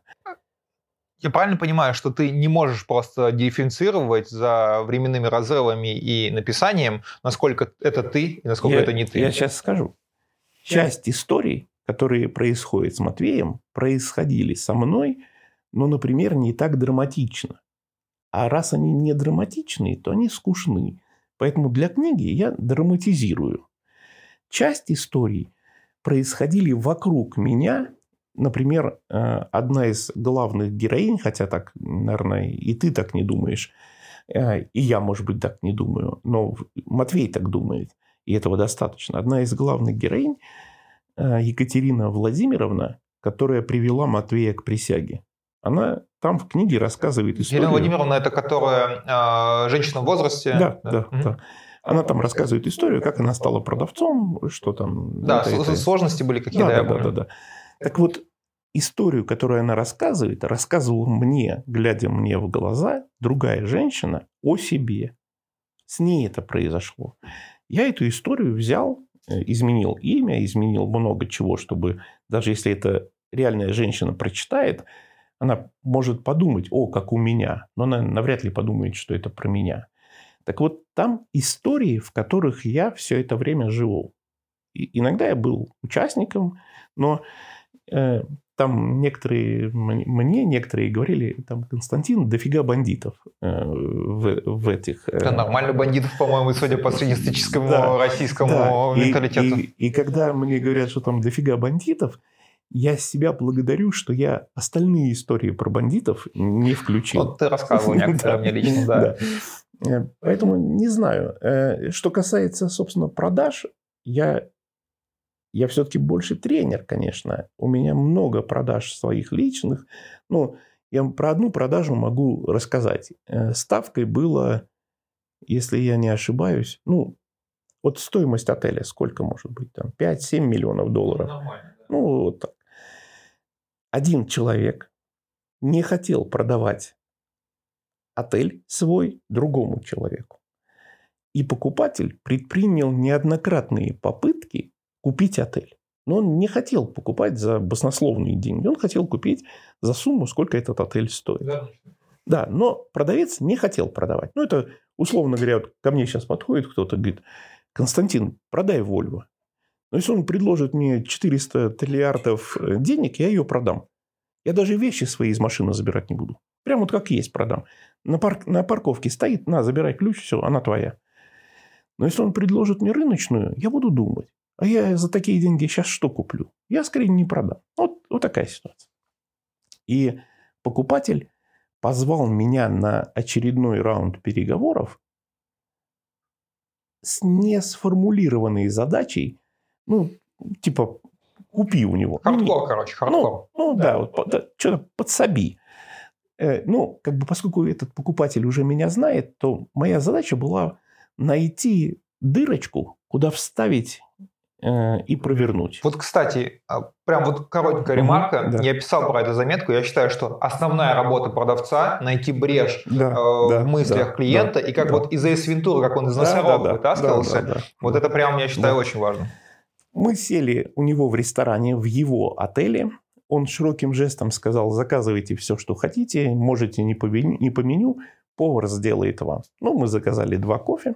Я правильно понимаю, что ты не можешь просто дифференцировать за временными разрывами и написанием, насколько это ты и насколько я, это не ты? Я сейчас скажу. Часть историй, которые происходят с Матвеем, происходили со мной, но, например, не так драматично. А раз они не драматичные, то они скучны. Поэтому для книги я драматизирую. Часть историй происходили вокруг меня. Например, э, одна из главных героинь, хотя так, наверное, и ты так не думаешь, э, и я, может быть, так не думаю, но Матвей так думает, и этого достаточно. Одна из главных героинь э, Екатерина Владимировна, которая привела Матвея к присяге. Она там в книге рассказывает историю. Елена Владимировна, это которая э, женщина в возрасте. Да, да, да. Угу. да. Она там рассказывает историю, как она стала продавцом, что там. Да, это, это... сложности были какие-то. Да, да, да, да, да. Так вот, историю, которую она рассказывает, рассказывала мне, глядя мне в глаза, другая женщина о себе. С ней это произошло. Я эту историю взял, э, изменил имя, изменил много чего, чтобы даже если это реальная женщина прочитает, она может подумать, о, как у меня, но она навряд ли подумает, что это про меня. Так вот, там истории, в которых я все это время живу. И иногда я был участником, но э, там некоторые, мне некоторые говорили, там, Константин, дофига бандитов э, в, в этих... Э, да, нормально бандитов, по-моему, судя по среднестатистическому да, российскому да. менталитету. И, и, и когда мне говорят, что там дофига бандитов, я себя благодарю, что я остальные истории про бандитов не включил. Вот ты рассказывал некоторые мне лично, да. Э, поэтому не знаю. Э, что касается, собственно, продаж, я, я все-таки больше тренер, конечно. У меня много продаж своих личных. Ну, я про одну продажу могу рассказать. Э, ставкой было, если я не ошибаюсь, ну, вот стоимость отеля сколько может быть? Там 5-7 миллионов долларов. Нормально, да? Ну, вот так один человек не хотел продавать отель свой другому человеку. И покупатель предпринял неоднократные попытки купить отель. Но он не хотел покупать за баснословные деньги. Он хотел купить за сумму, сколько этот отель стоит. Да, да но продавец не хотел продавать. Ну, это, условно говоря, вот ко мне сейчас подходит кто-то, говорит, Константин, продай Вольво. Но если он предложит мне 400 триллиардов э, денег, я ее продам. Я даже вещи свои из машины забирать не буду. Прям вот как есть продам. На, парк, на парковке стоит, на, забирай ключ, все, она твоя. Но если он предложит мне рыночную, я буду думать. А я за такие деньги сейчас что куплю? Я скорее не продам. Вот, вот такая ситуация. И покупатель позвал меня на очередной раунд переговоров с несформулированной задачей, ну, типа, купи у него. Хардкор, ну, короче, хардкор. Ну, ну да, да, вот, да, что-то подсоби. Э, ну, как бы поскольку этот покупатель уже меня знает, то моя задача была найти дырочку, куда вставить э, и провернуть. Вот, кстати, а, прям вот коротенькая ремарка. Да. Я писал про эту заметку. Я считаю, что основная работа продавца – найти брешь да, э, да, в мыслях да, клиента. Да, и как да. вот из Эйс Вентура, как он из носорога да, вытаскивался. Да, да, да, вот да. это прям, я считаю, да. очень важно. Мы сели у него в ресторане, в его отеле. Он широким жестом сказал, заказывайте все, что хотите, можете не по, меню, не по меню, повар сделает вам. Ну, мы заказали два кофе,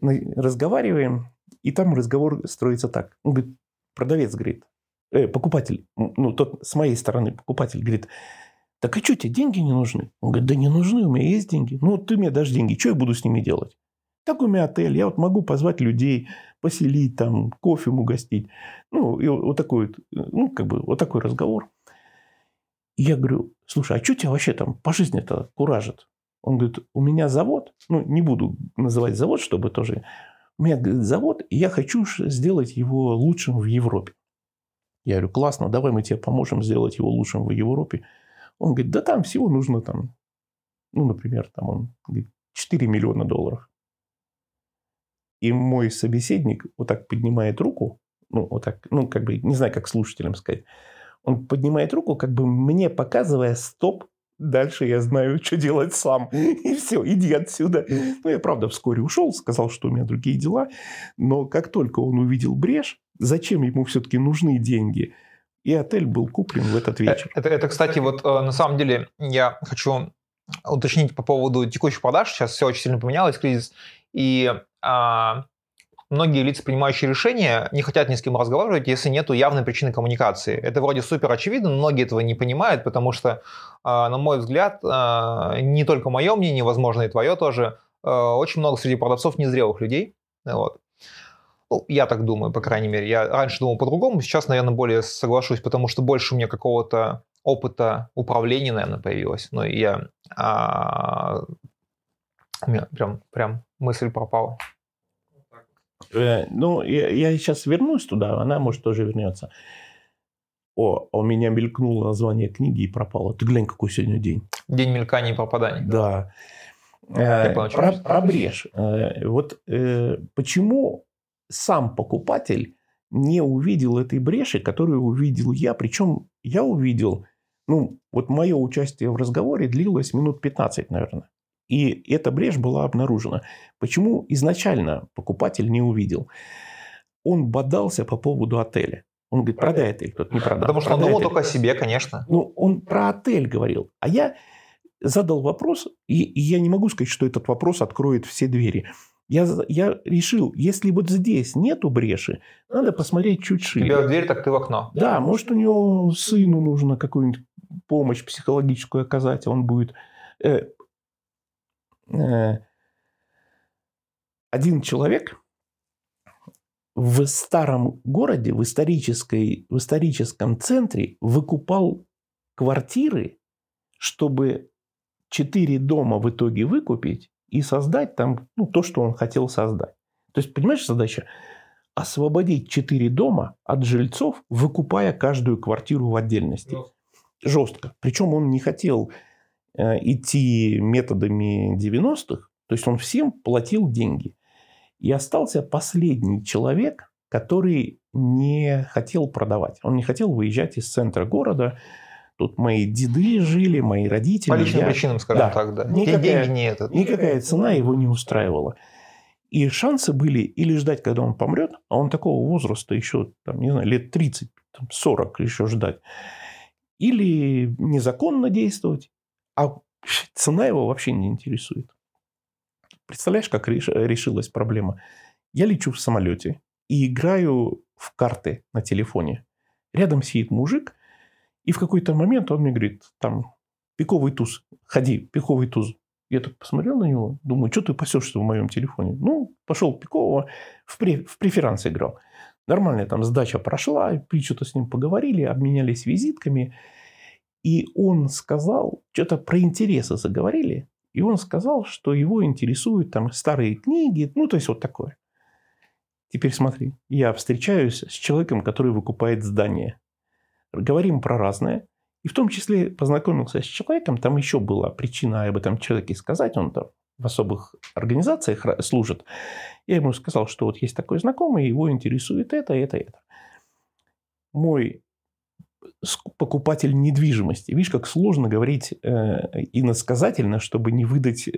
разговариваем, и там разговор строится так. Он говорит, продавец говорит, э, покупатель, ну, тот с моей стороны покупатель говорит, так а что тебе деньги не нужны? Он говорит, да не нужны, у меня есть деньги. Ну, ты мне дашь деньги, что я буду с ними делать? Так у меня отель, я вот могу позвать людей, поселить там, кофе угостить. Ну, и вот такой, ну, как бы, вот такой разговор. И я говорю, слушай, а что тебя вообще там по жизни-то куражит? Он говорит, у меня завод, ну, не буду называть завод, чтобы тоже... У меня говорит, завод, и я хочу сделать его лучшим в Европе. Я говорю, классно, давай мы тебе поможем сделать его лучшим в Европе. Он говорит, да там всего нужно там, ну, например, там он говорит, 4 миллиона долларов. И мой собеседник вот так поднимает руку, ну, вот так, ну, как бы, не знаю, как слушателям сказать. Он поднимает руку, как бы мне показывая стоп, дальше я знаю, что делать сам. И все, иди отсюда. Ну, я, правда, вскоре ушел, сказал, что у меня другие дела. Но как только он увидел брешь, зачем ему все-таки нужны деньги, и отель был куплен в этот вечер. Это, это кстати, вот э, на самом деле я хочу уточнить по поводу текущих продаж. Сейчас все очень сильно поменялось, кризис. И многие лица, принимающие решения, не хотят ни с кем разговаривать, если нет явной причины коммуникации. Это вроде супер очевидно, но многие этого не понимают, потому что, а, на мой взгляд, а, не только мое мнение, возможно, и твое тоже, а, очень много среди продавцов незрелых людей. Вот. Ну, я так думаю, по крайней мере. Я раньше думал по-другому, сейчас, наверное, более соглашусь, потому что больше у меня какого-то опыта управления, наверное, появилось. Но я... А, у меня прям, прям мысль пропала. Э, ну, я, я сейчас вернусь туда, она, может, тоже вернется. О, а у меня мелькнуло название книги и пропало. Ты глянь, какой сегодня день. День мелькания и пропаданий. Да. Э, про, про брешь. Э, вот э, почему сам покупатель не увидел этой бреши, которую увидел я. Причем я увидел, ну, вот мое участие в разговоре длилось минут 15, наверное. И эта брешь была обнаружена. Почему изначально покупатель не увидел? Он бодался по поводу отеля. Он говорит, продай отель, тот не продал. Потому что он думал отель. только о себе, конечно. Ну, он про отель говорил. А я задал вопрос, и, и я не могу сказать, что этот вопрос откроет все двери. Я, я решил, если вот здесь нету бреши, надо посмотреть чуть шире. Тебя в дверь, так ты в окно. Да, может, у него сыну нужно какую-нибудь помощь психологическую оказать, он будет... Э, один человек в старом городе, в, исторической, в историческом центре выкупал квартиры, чтобы четыре дома в итоге выкупить и создать там ну, то, что он хотел создать. То есть, понимаешь, задача? Освободить четыре дома от жильцов, выкупая каждую квартиру в отдельности. Жестко. Жестко. Причем он не хотел э, идти методами 90-х, то есть он всем платил деньги. И остался последний человек, который не хотел продавать. Он не хотел выезжать из центра города. Тут мои деды жили, мои родители. По личным я... причинам, скажем да. так, да. Никакая, деньги не этот. Никакая цена его не устраивала. И шансы были или ждать, когда он помрет, а он такого возраста еще, там, не знаю, лет 30, там, 40 еще ждать, или незаконно действовать, а цена его вообще не интересует. Представляешь, как решилась проблема? Я лечу в самолете и играю в карты на телефоне. Рядом сидит мужик, и в какой-то момент он мне говорит, там, пиковый туз, ходи, пиковый туз. Я так посмотрел на него, думаю, что ты пасешься в моем телефоне? Ну, пошел пикового, в, пре, в преферанс играл. Нормальная там сдача прошла, что-то с ним поговорили, обменялись визитками. И он сказал, что-то про интересы заговорили. И он сказал, что его интересуют там старые книги, ну, то есть вот такое. Теперь смотри, я встречаюсь с человеком, который выкупает здание. Говорим про разное. И в том числе познакомился с человеком, там еще была причина об этом человеке сказать, он там в особых организациях служит. Я ему сказал, что вот есть такой знакомый, его интересует это, это, это. Мой покупатель недвижимости. Видишь, как сложно говорить э, иносказательно, чтобы не выдать э,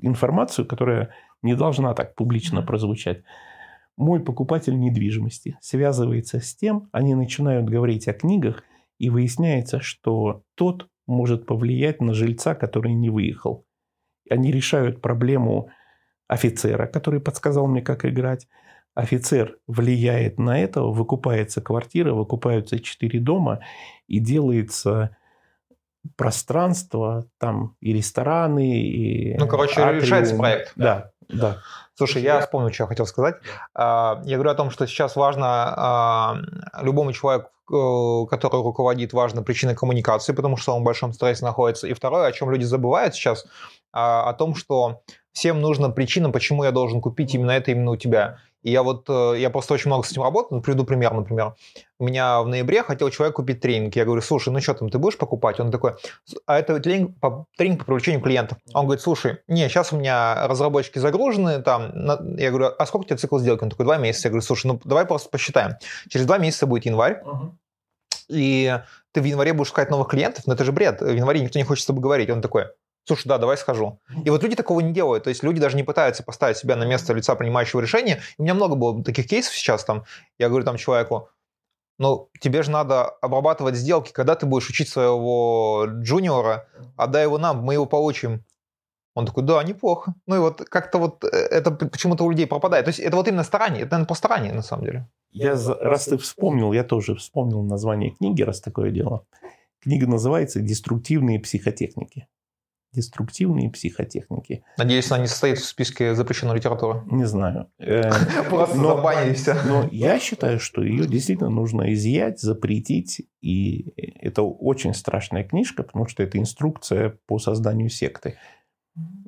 информацию, которая не должна так публично прозвучать. Мой покупатель недвижимости связывается с тем, они начинают говорить о книгах, и выясняется, что тот может повлиять на жильца, который не выехал. Они решают проблему офицера, который подсказал мне, как играть офицер влияет на это, выкупается квартира, выкупаются четыре дома и делается пространство, там и рестораны, и... Ну, короче, атриум. решается проект. Да, да. Слушай, я вспомнил, что я хотел сказать. А, я говорю о том, что сейчас важно а, любому человеку, э, который руководит, важна причина коммуникации, потому что он в большом стрессе находится. И второе, о чем люди забывают сейчас, а, о том, что всем нужна причина, почему я должен купить именно это именно у тебя. И я вот, э, я просто очень много с этим работаю. Ну, приведу пример, например. У меня в ноябре хотел человек купить тренинг. Я говорю, слушай, ну что там, ты будешь покупать? Он такой, а это тренинг по, тренинг по привлечению клиентов. Он говорит, слушай, не, сейчас у меня разработчики загружены, там, я говорю, а сколько у тебя цикл сделки? Он такой, два месяца. Я говорю, слушай, ну давай просто посчитаем. Через два месяца будет январь. Uh-huh. И ты в январе будешь искать новых клиентов, но это же бред. В январе никто не хочет с тобой говорить. Он такой, Слушай, да, давай схожу. И вот люди такого не делают. То есть люди даже не пытаются поставить себя на место лица принимающего решения. У меня много было таких кейсов сейчас там. Я говорю там человеку, ну, тебе же надо обрабатывать сделки, когда ты будешь учить своего джуниора, отдай его нам, мы его получим. Он такой, да, неплохо. Ну и вот как-то вот э, это почему-то у людей пропадает. То есть это вот именно старание, это, наверное, по старанию на самом деле. Я, раз ты вспомнил, я тоже вспомнил название книги, раз такое дело. Книга называется «Деструктивные психотехники» деструктивные психотехники. Надеюсь, она не состоит в списке запрещенной литературы. Не знаю. Э, Просто забанили все. Но я считаю, что ее действительно нужно изъять, запретить. И это очень страшная книжка, потому что это инструкция по созданию секты.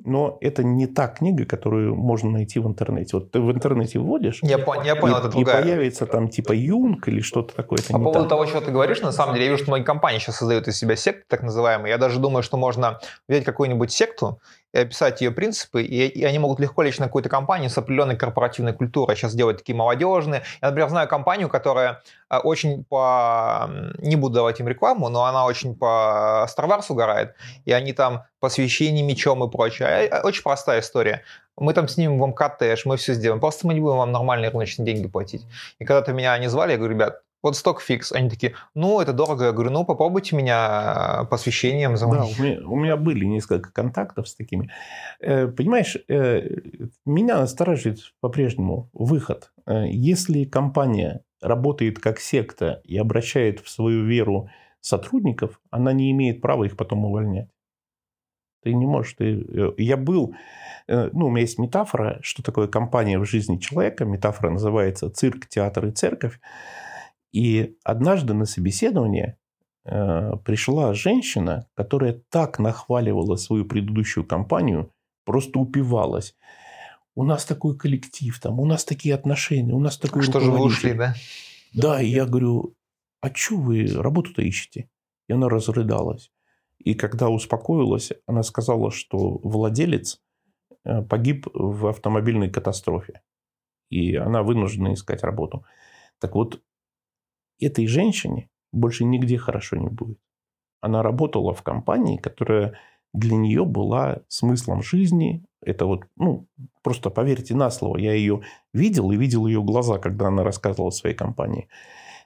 Но это не та книга, которую можно найти в интернете. Вот ты в интернете вводишь, я, пон, я понял, и, это другая. и появится там типа Юнг или что-то такое. Это По поводу так. того, что ты говоришь, на самом деле, я вижу, что многие компании сейчас создают из себя секты, так называемые. Я даже думаю, что можно взять какую-нибудь секту и описать ее принципы, и, и они могут легко лечь на какую-то компанию с определенной корпоративной культурой. Сейчас делают такие молодежные. Я, например, знаю компанию, которая э, очень по... Не буду давать им рекламу, но она очень по Star Wars угорает, и они там посвящение мечом и прочее. А, а, очень простая история. Мы там снимем вам коттедж, мы все сделаем. Просто мы не будем вам нормальные рыночные деньги платить. И когда-то меня они звали, я говорю, ребят, вот сток фикс. Они такие, ну, это дорого. Я говорю, ну, попробуйте меня э, посвящением звонить. Да, у меня, у меня были несколько контактов с такими. Э, понимаешь, э, меня настораживает по-прежнему выход. Если компания работает как секта и обращает в свою веру сотрудников, она не имеет права их потом увольнять. Ты не можешь. Ты... Я был Э, ну, у меня есть метафора, что такое компания в жизни человека. Метафора называется цирк, театр и церковь. И однажды на собеседование э, пришла женщина, которая так нахваливала свою предыдущую компанию, просто упивалась. У нас такой коллектив, там, у нас такие отношения, у нас такой Что же вы ушли, да? Да, и я говорю, а что вы работу-то ищете? И она разрыдалась. И когда успокоилась, она сказала, что владелец Э, погиб в автомобильной катастрофе. И она вынуждена искать работу. Так вот, этой женщине больше нигде хорошо не будет. Она работала в компании, которая для нее была смыслом жизни. Это вот, ну, просто поверьте на слово, я ее видел и видел ее глаза, когда она рассказывала о своей компании.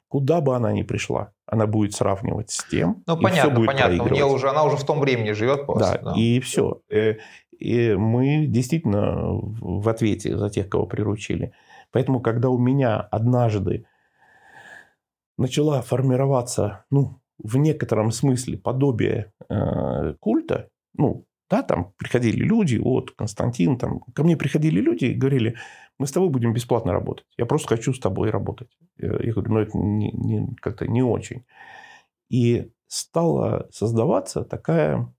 Куда бы она ни пришла, она будет сравнивать с тем. Ну, понятно, будет понятно. У нее уже, она уже в том времени живет просто. Да, да. и все. Э, и мы действительно в ответе за тех, кого приручили. Поэтому, когда у меня однажды начала формироваться, ну, в некотором смысле подобие э, культа, ну, да, там приходили люди, вот, Константин, там, ко мне приходили люди и говорили, мы с тобой будем бесплатно работать. Я просто хочу с тобой работать. Я говорю, ну, это не, не, как-то не очень. И стала создаваться такая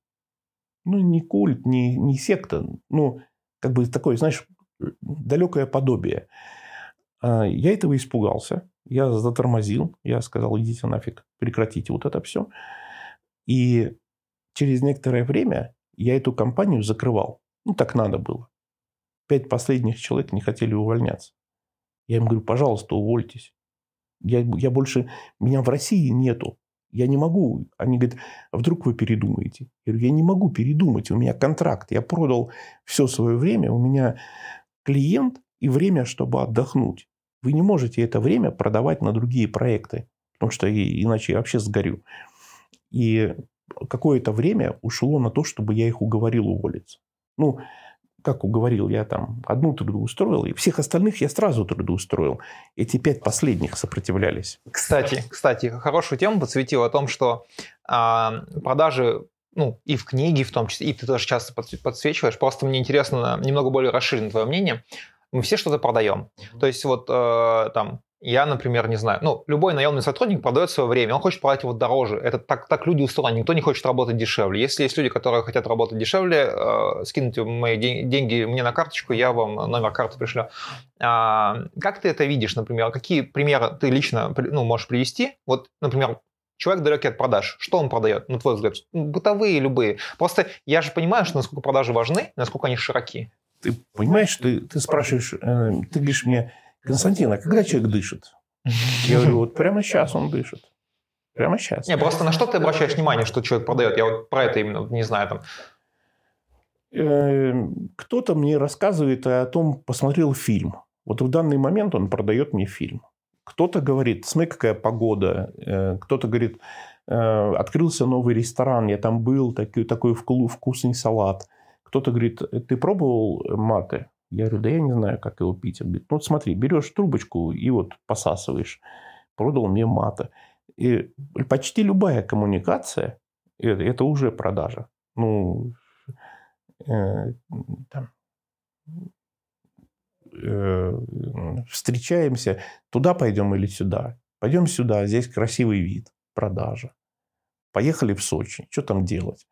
ну, не культ, не, не секта, ну, как бы такое, знаешь, далекое подобие. А, я этого испугался, я затормозил, я сказал, идите нафиг, прекратите вот это все. И через некоторое время я эту компанию закрывал. Ну, так надо было. Пять последних человек не хотели увольняться. Я им говорю, пожалуйста, увольтесь. Я, я больше... Меня в России нету. Я не могу. Они говорят, а вдруг вы передумаете? Я говорю, я не могу передумать. У меня контракт. Я продал все свое время. У меня клиент и время, чтобы отдохнуть. Вы не можете это время продавать на другие проекты. Потому что иначе я вообще сгорю. И какое-то время ушло на то, чтобы я их уговорил уволиться. Ну, как уговорил, я там одну трудоустроил, и всех остальных я сразу трудоустроил. Эти пять последних сопротивлялись. Кстати, кстати, хорошую тему подсветил о том, что а, продажи ну, и в книге в том числе, и ты тоже часто подсвечиваешь. Просто мне интересно немного более расширено твое мнение. Мы все что-то продаем. То есть вот э, там я, например, не знаю, ну, любой наемный сотрудник продает свое время, он хочет продать его дороже. Это так, так люди устроены, никто не хочет работать дешевле. Если есть люди, которые хотят работать дешевле, э, скиньте мои деньги мне на карточку, я вам номер карты пришлю. А, как ты это видишь, например? Какие примеры ты лично ну, можешь привести? Вот, например, человек далекий от продаж. Что он продает, на твой взгляд? Бытовые, любые. Просто я же понимаю, что насколько продажи важны, насколько они широки. Ты понимаешь, ты, ты спрашиваешь, э, ты говоришь мне, Константин, а когда человек дышит? Я говорю, вот прямо сейчас он дышит. Прямо сейчас. Не, просто на что ты обращаешь внимание, что человек продает? Я вот про это именно не знаю там. Эм, кто-то мне рассказывает о том, посмотрел фильм. Вот в данный момент он продает мне фильм. Кто-то говорит, смотри, какая погода. Э, кто-то говорит, э, открылся новый ресторан, я там был, такой, такой вкусный салат. Кто-то говорит, ты пробовал маты? Я говорю, да я не знаю, как его пить. Он говорит, ну вот смотри, берешь трубочку и вот посасываешь. Продал мне мата. И почти любая коммуникация это, это уже продажа. Ну, э, там, э, встречаемся, туда пойдем или сюда. Пойдем сюда, здесь красивый вид, продажа. Поехали в Сочи, что там делать?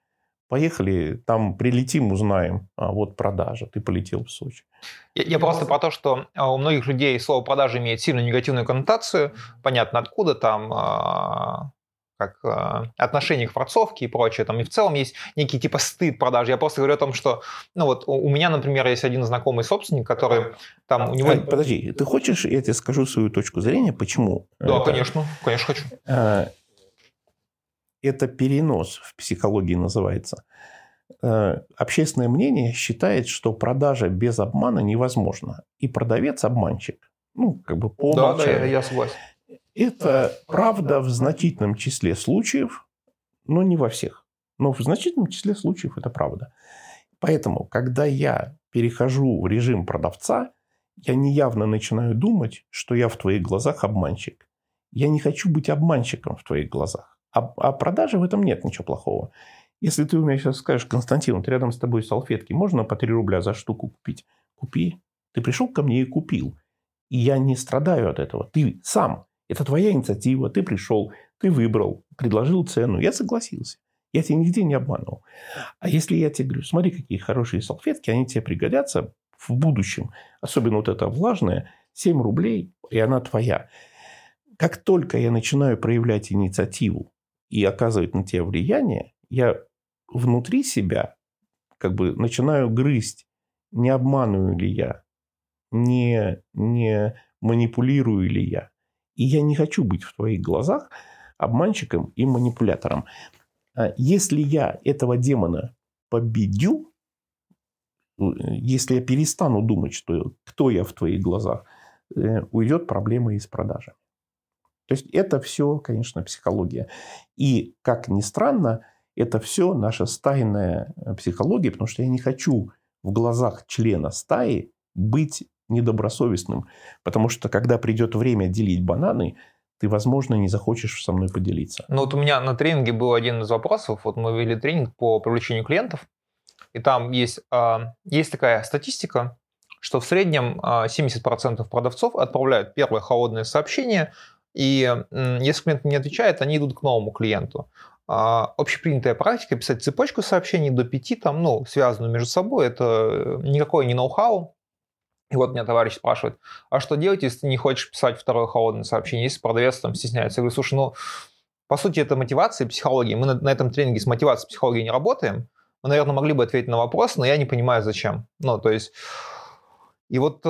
Поехали, там прилетим, узнаем. А вот продажа, ты полетел в Сочи. Я, я просто про то, что а, у многих людей слово продажа имеет сильно негативную коннотацию. Понятно, откуда там а, как отношение к форцовке и прочее. Там и в целом есть некий типа стыд продажи. Я просто говорю о том, что, ну вот у меня, например, есть один знакомый собственник, который там у него... Подожди, ты хочешь, я тебе скажу свою точку зрения, почему? Да, это... конечно, конечно хочу. Это перенос в психологии называется. Э, общественное мнение считает, что продажа без обмана невозможна. И продавец обманщик. Ну, как бы по Да, да, я, я согласен. Это правда в значительном числе случаев, но не во всех. Но в значительном числе случаев это правда. Поэтому, когда я перехожу в режим продавца, я неявно начинаю думать, что я в твоих глазах обманщик. Я не хочу быть обманщиком в твоих глазах. А, а продажи в этом нет ничего плохого. Если ты у меня сейчас скажешь, Константин, вот рядом с тобой салфетки, можно по 3 рубля за штуку купить? Купи. Ты пришел ко мне и купил. И я не страдаю от этого. Ты сам. Это твоя инициатива. Ты пришел, ты выбрал, предложил цену. Я согласился. Я тебя нигде не обманул. А если я тебе говорю, смотри, какие хорошие салфетки, они тебе пригодятся в будущем. Особенно вот эта влажная, 7 рублей, и она твоя. Как только я начинаю проявлять инициативу и оказывать на тебя влияние, я внутри себя как бы начинаю грызть, не обманываю ли я, не, не манипулирую ли я. И я не хочу быть в твоих глазах обманщиком и манипулятором. А если я этого демона победю, если я перестану думать, что кто я в твоих глазах, э, уйдет проблема из продажи. То есть это все, конечно, психология. И, как ни странно, это все наша стайная э, психология, потому что я не хочу в глазах члена стаи быть недобросовестным. Потому что, когда придет время делить бананы, ты, возможно, не захочешь со мной поделиться. Ну вот у меня на тренинге был один из вопросов. Вот мы вели тренинг по привлечению клиентов, и там есть, а, есть такая статистика, что в среднем 70% а, продавцов отправляют первое холодное сообщение, и если клиент не отвечает, они идут к новому клиенту. А, общепринятая практика писать цепочку сообщений до пяти, там, ну, связанную между собой, это э, никакое не ноу-хау, и вот меня товарищ спрашивает, а что делать, если ты не хочешь писать второе холодное сообщение, если продавец там стесняется? Я говорю, слушай, ну, по сути, это мотивация и психология. Мы на, на этом тренинге с мотивацией психологии не работаем. Мы, наверное, могли бы ответить на вопрос, но я не понимаю, зачем. Ну, то есть... И вот э,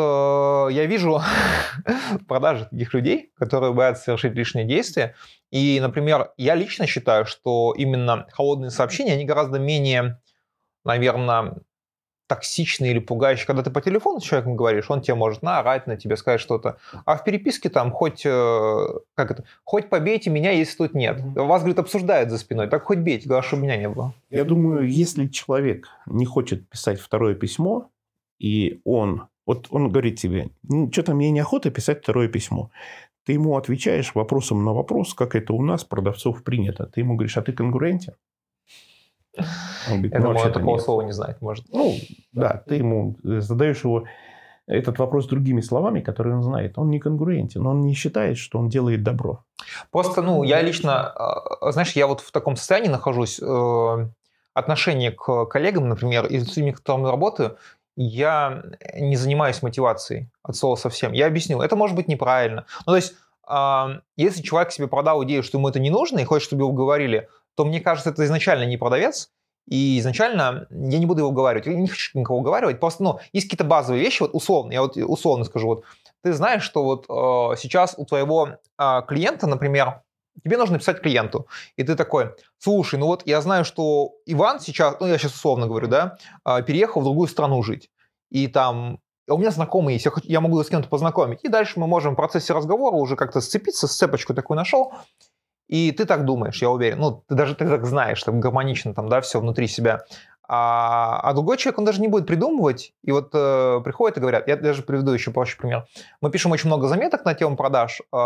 я вижу продажи таких людей, которые боятся совершить лишние действия. И, например, я лично считаю, что именно холодные сообщения, они гораздо менее, наверное, токсичный или пугающий, когда ты по телефону с человеком говоришь, он тебе может наорать на тебя, сказать что-то. А в переписке там хоть, э, как это, хоть побейте меня, если тут нет. Вас, говорит, обсуждают за спиной, так хоть бейте, главное, чтобы меня не было. Я думаю, если человек не хочет писать второе письмо, и он, вот он говорит тебе, ну, что-то мне неохота писать второе письмо. Ты ему отвечаешь вопросом на вопрос, как это у нас, продавцов, принято. Ты ему говоришь, а ты конкурентен? Он говорит, Я ну, думаю, он такого нет. слова не знает, может. Ну, да, ты ему задаешь его этот вопрос другими словами, которые он знает. Он не конкурентен, он не считает, что он делает добро. Просто, ну, я лично, а, знаешь, я вот в таком состоянии нахожусь, э, отношение к коллегам, например, и с людьми, с которыми работаю, я не занимаюсь мотивацией от слова совсем. Я объяснил, это может быть неправильно. Ну, то есть, если человек себе продал идею, что ему это не нужно, и хочет, чтобы его говорили, то мне кажется, это изначально не продавец, и изначально я не буду его уговаривать, я не хочу никого уговаривать, просто, ну, есть какие-то базовые вещи, вот условно, я вот условно скажу, вот, ты знаешь, что вот э, сейчас у твоего э, клиента, например, тебе нужно написать клиенту, и ты такой, слушай, ну вот я знаю, что Иван сейчас, ну я сейчас условно говорю, да, э, переехал в другую страну жить, и там у меня знакомые есть, я, я могу с кем-то познакомить, и дальше мы можем в процессе разговора уже как-то сцепиться, сцепочку такую нашел, и ты так думаешь, я уверен. Ну, ты даже ты так знаешь, там гармонично там, да, все внутри себя. А, а другой человек, он даже не будет придумывать. И вот э, приходят и говорят, я даже приведу еще проще пример. Мы пишем очень много заметок на тему продаж, э,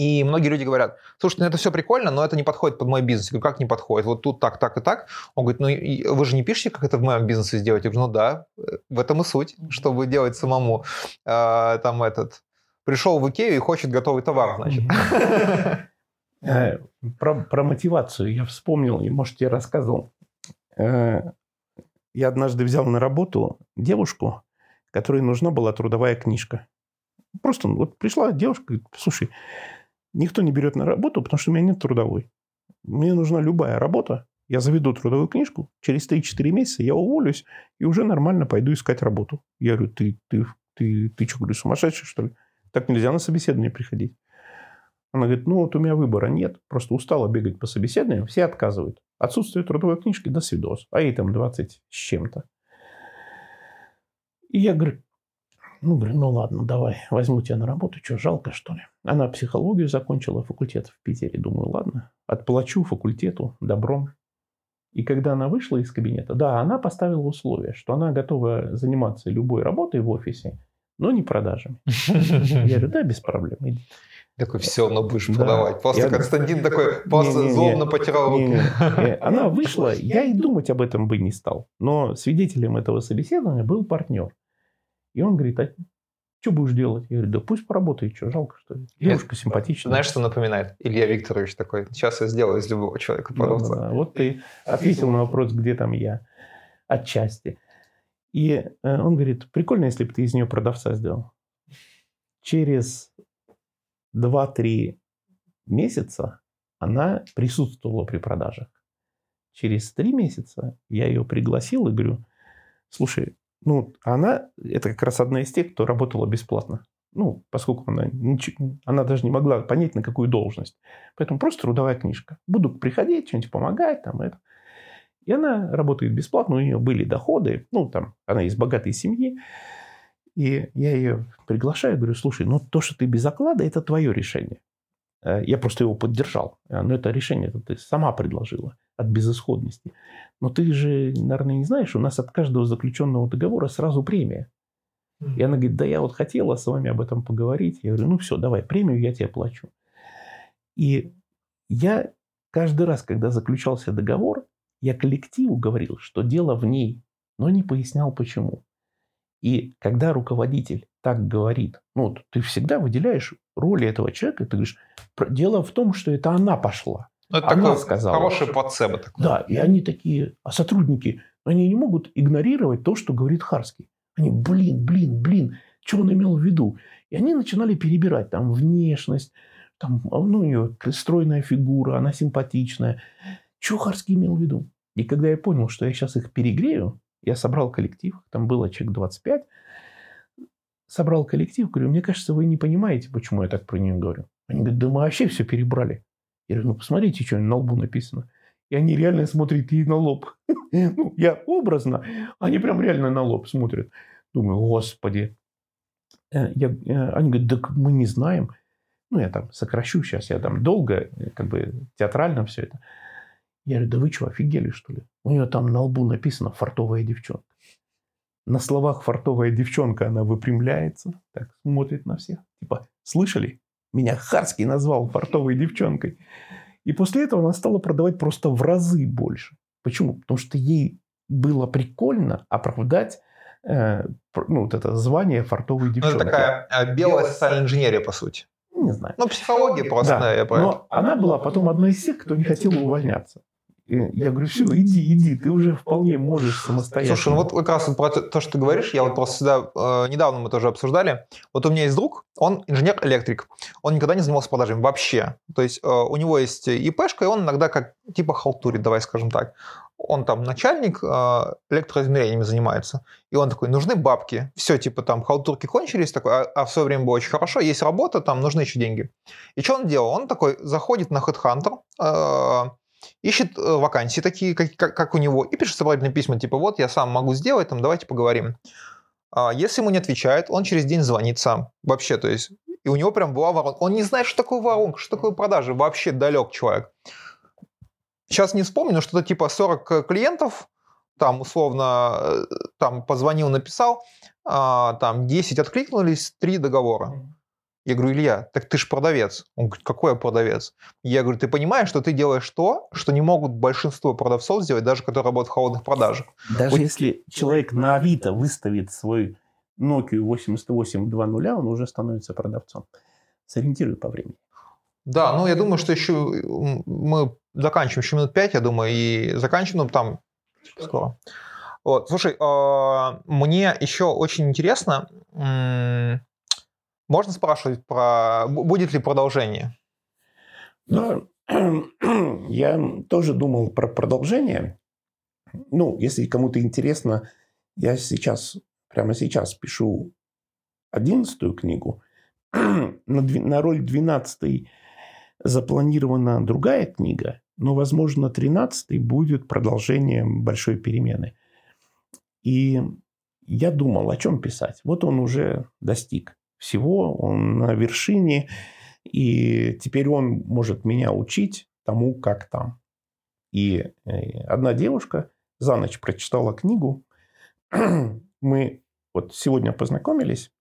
и многие люди говорят, слушайте, ну это все прикольно, но это не подходит под мой бизнес. Я говорю, как не подходит? Вот тут так, так и так. Он говорит, ну вы же не пишете, как это в моем бизнесе сделать? Я говорю, ну да, в этом и суть, чтобы делать самому. Э, там этот, пришел в Икею и хочет готовый товар, значит. Э, про, про мотивацию я вспомнил, и, может, я рассказывал. Э, я однажды взял на работу девушку, которой нужна была трудовая книжка. Просто вот пришла девушка, говорит, слушай, никто не берет на работу, потому что у меня нет трудовой. Мне нужна любая работа. Я заведу трудовую книжку, через 3-4 месяца я уволюсь и уже нормально пойду искать работу. Я говорю, ты, ты, ты, ты что, говорю, сумасшедший, что ли? Так нельзя на собеседование приходить. Она говорит, ну вот у меня выбора нет, просто устала бегать по собеседованиям, все отказывают. Отсутствие трудовой книжки, до свидос. А ей там 20 с чем-то. И я говорю, Ну, говорю, ну ладно, давай, возьму тебя на работу. Что, жалко, что ли? Она психологию закончила, факультет в Питере. Думаю, ладно, отплачу факультету добром. И когда она вышла из кабинета, да, она поставила условие, что она готова заниматься любой работой в офисе, но не продажами. Я говорю, да, без проблем, иди. Такой, все, но будешь да. продавать. Просто я... Константин такой просто не, не, злобно не, потирал руки. Не, не. Она вышла, я и думать об этом бы не стал. Но свидетелем этого собеседования был партнер. И он говорит, а что будешь делать? Я говорю, да пусть поработает, что, жалко, что ли. Девушка симпатичная. Знаешь, что напоминает? Илья Викторович такой, сейчас я сделаю из любого человека продавца. Да, да, Вот ты ответил на вопрос, где там я. Отчасти. И э, он говорит, прикольно, если бы ты из нее продавца сделал. Через 2-3 месяца она присутствовала при продажах. Через 3 месяца я ее пригласил и говорю, слушай, ну, она, это как раз одна из тех, кто работала бесплатно. Ну, поскольку она, ничего, она даже не могла понять, на какую должность. Поэтому просто трудовая книжка. Буду приходить, что-нибудь помогать, там, это. И она работает бесплатно, у нее были доходы, ну, там, она из богатой семьи. И я ее приглашаю, говорю, слушай, ну, то, что ты без оклада, это твое решение. Э, я просто его поддержал. Э, но это решение ты сама предложила от безысходности. Но ты же, наверное, не знаешь, у нас от каждого заключенного договора сразу премия. И она говорит, да я вот хотела с вами об этом поговорить. Я говорю, ну все, давай, премию я тебе плачу. И я каждый раз, когда заключался договор, я коллективу говорил, что дело в ней, но не пояснял почему. И когда руководитель так говорит, ну, ты всегда выделяешь роли этого человека, ты говоришь, дело в том, что это она пошла. Ну, это она такой сказала. хороший плацебо. Такой. Да, и они такие, а сотрудники, они не могут игнорировать то, что говорит Харский. Они, блин, блин, блин, что он имел в виду? И они начинали перебирать там внешность, там, ну, у нее стройная фигура, она симпатичная. Что Харский имел в виду? И когда я понял, что я сейчас их перегрею, я собрал коллектив, там было человек 25, собрал коллектив, говорю, мне кажется, вы не понимаете, почему я так про нее говорю. Они говорят, да мы вообще все перебрали. Я говорю, ну посмотрите, что на лбу написано. И они реально смотрят ей на лоб. ну, я образно, они прям реально на лоб смотрят. Думаю, господи. Э, я, э, они говорят, да мы не знаем. Ну, я там сокращу сейчас, я там долго, э, как бы театрально все это. Я говорю, да вы что, офигели, что ли? У нее там на лбу написано «фартовая девчонка». На словах «фартовая девчонка» она выпрямляется, так смотрит на всех. Типа, слышали? Меня Харский назвал фартовой девчонкой. И после этого она стала продавать просто в разы больше. Почему? Потому что ей было прикольно оправдать э, ну, вот это звание фартовой девчонки. Ну, это такая э, белая социальная инженерия, по сути. Не знаю. Ну, психология просто, да, я. Но она была потом одной из тех, кто не хотел увольняться. Я говорю, все, иди, иди, ты уже вполне можешь самостоятельно. Слушай, ну вот как раз про то, что ты говоришь, я вот просто всегда, э, недавно мы тоже обсуждали, вот у меня есть друг, он инженер-электрик, он никогда не занимался продажами вообще. То есть э, у него есть ИПшка, и он иногда как типа халтурит, давай скажем так. Он там начальник, э, электроизмерениями занимается. И он такой, нужны бабки. Все, типа там халтурки кончились, такой, а, а в свое время было очень хорошо, есть работа, там нужны еще деньги. И что он делал? Он такой заходит на HeadHunter, э, ищет э, вакансии такие, как, как, у него, и пишет сопроводительные письма, типа, вот, я сам могу сделать, там, давайте поговорим. А если ему не отвечает, он через день звонит сам. Вообще, то есть, и у него прям была воронка. Он не знает, что такое воронка, что такое продажи. Вообще далек человек. Сейчас не вспомню, но что-то типа 40 клиентов, там, условно, э, там, позвонил, написал, а, там, 10 откликнулись, 3 договора. Я говорю, Илья, так ты же продавец. Он говорит, какой я продавец? Я говорю, ты понимаешь, что ты делаешь то, что не могут большинство продавцов сделать, даже которые работают в холодных продажах. Даже вот... если человек на Авито выставит свой Nokia 8820, он уже становится продавцом. Сориентируй по времени. Да, ну я думаю, что еще мы заканчиваем еще минут пять, я думаю, и заканчиваем ну, там скоро. Вот, слушай, а, мне еще очень интересно, можно спрашивать про будет ли продолжение? Да, я тоже думал про продолжение. Ну, если кому-то интересно, я сейчас, прямо сейчас пишу одиннадцатую книгу. на, на роль двенадцатой запланирована другая книга, но, возможно, тринадцатой будет продолжением большой перемены. И я думал, о чем писать. Вот он уже достиг всего, он на вершине, и теперь он может меня учить тому, как там. И э, одна девушка за ночь прочитала книгу. Мы вот сегодня познакомились.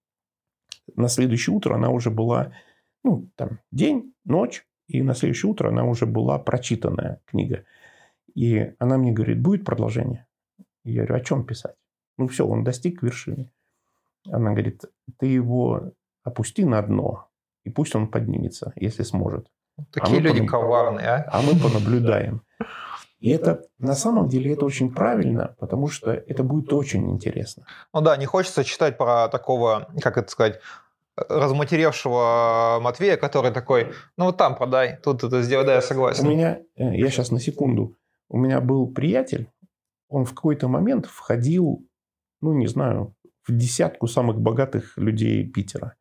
На следующее утро она уже была, ну, там, день, ночь, и на следующее утро она уже была прочитанная книга. И она мне говорит, будет продолжение? Я говорю, о чем писать? Ну, все, он достиг вершины. Она говорит, ты его опусти на дно, и пусть он поднимется, если сможет. Такие а люди понаб... коварные, а? А мы понаблюдаем. И это на самом деле это очень правильно, потому что это будет очень интересно. Ну да, не хочется читать про такого, как это сказать, разматеревшего Матвея, который такой, ну вот там продай, тут это сделай, да, я согласен. У меня, э, я сейчас на секунду, у меня был приятель, он в какой-то момент входил, ну не знаю, в десятку самых богатых людей Питера.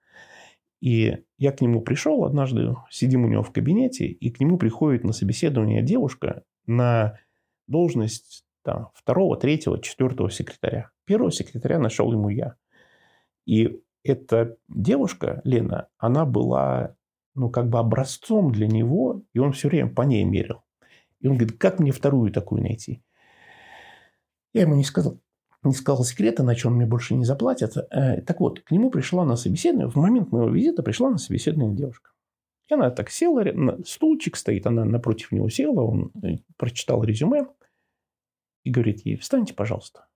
И я к нему пришел однажды, сидим у него в кабинете, и к нему приходит на собеседование девушка на должность там, второго, третьего, четвертого секретаря. Первого секретаря нашел ему я. И эта девушка, Лена, она была ну, как бы образцом для него, и он все время по ней мерил. И он говорит, как мне вторую такую найти? Я ему не сказал, не сказал секрета, на чем мне больше не заплатят. Э, так вот, к нему пришла на собеседование, в момент моего визита пришла на собеседование девушка. И она так села, стульчик стоит, она напротив него села, он э, прочитал резюме и говорит ей, встаньте, пожалуйста.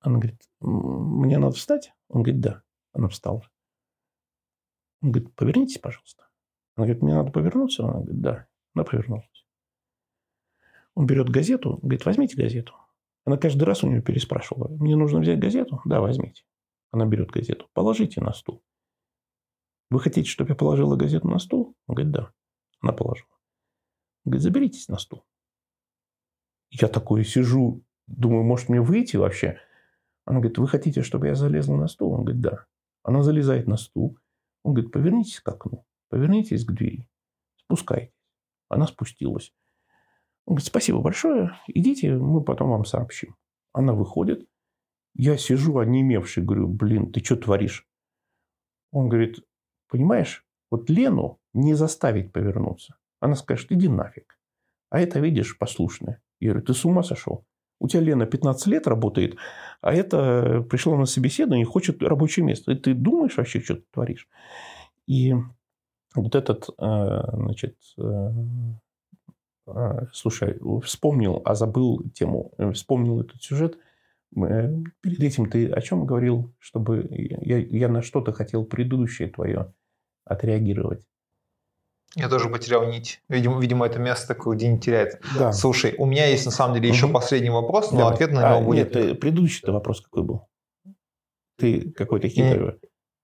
Она говорит, мне надо встать? Он говорит, да. Она встала. Он говорит, повернитесь, пожалуйста. Она говорит, мне надо повернуться? Она говорит, да. Она повернулась. Он берет газету, говорит, возьмите газету. Она каждый раз у нее переспрашивала, мне нужно взять газету? Да, возьмите. Она берет газету, положите на стул. Вы хотите, чтобы я положила газету на стул? Он говорит, да. Она положила. Он говорит, заберитесь на стул. Я такой сижу, думаю, может мне выйти вообще? Она говорит, вы хотите, чтобы я залезла на стул? Он говорит, да. Она залезает на стул. Он говорит, повернитесь к окну, повернитесь к двери, спускайтесь. Она спустилась. Он говорит, спасибо большое, идите, мы потом вам сообщим. Она выходит. Я сижу онемевший, говорю, блин, ты что творишь? Он говорит, понимаешь, вот Лену не заставить повернуться. Она скажет, иди нафиг. А это, видишь, послушная. Я говорю, ты с ума сошел? У тебя Лена 15 лет работает, а это пришла на собеседование и хочет рабочее место. И ты думаешь вообще, что ты творишь? И вот этот, э, значит, э, слушай, вспомнил, а забыл тему, вспомнил этот сюжет. Перед этим ты о чем говорил, чтобы я, я на что-то хотел предыдущее твое отреагировать? Я тоже потерял нить. Видимо, видимо это место такое, где не теряется. Да. Слушай, у меня есть на самом деле еще угу. последний вопрос, но Давай. ответ на него а, будет. Нет, предыдущий вопрос какой был? Ты какой-то хитрый.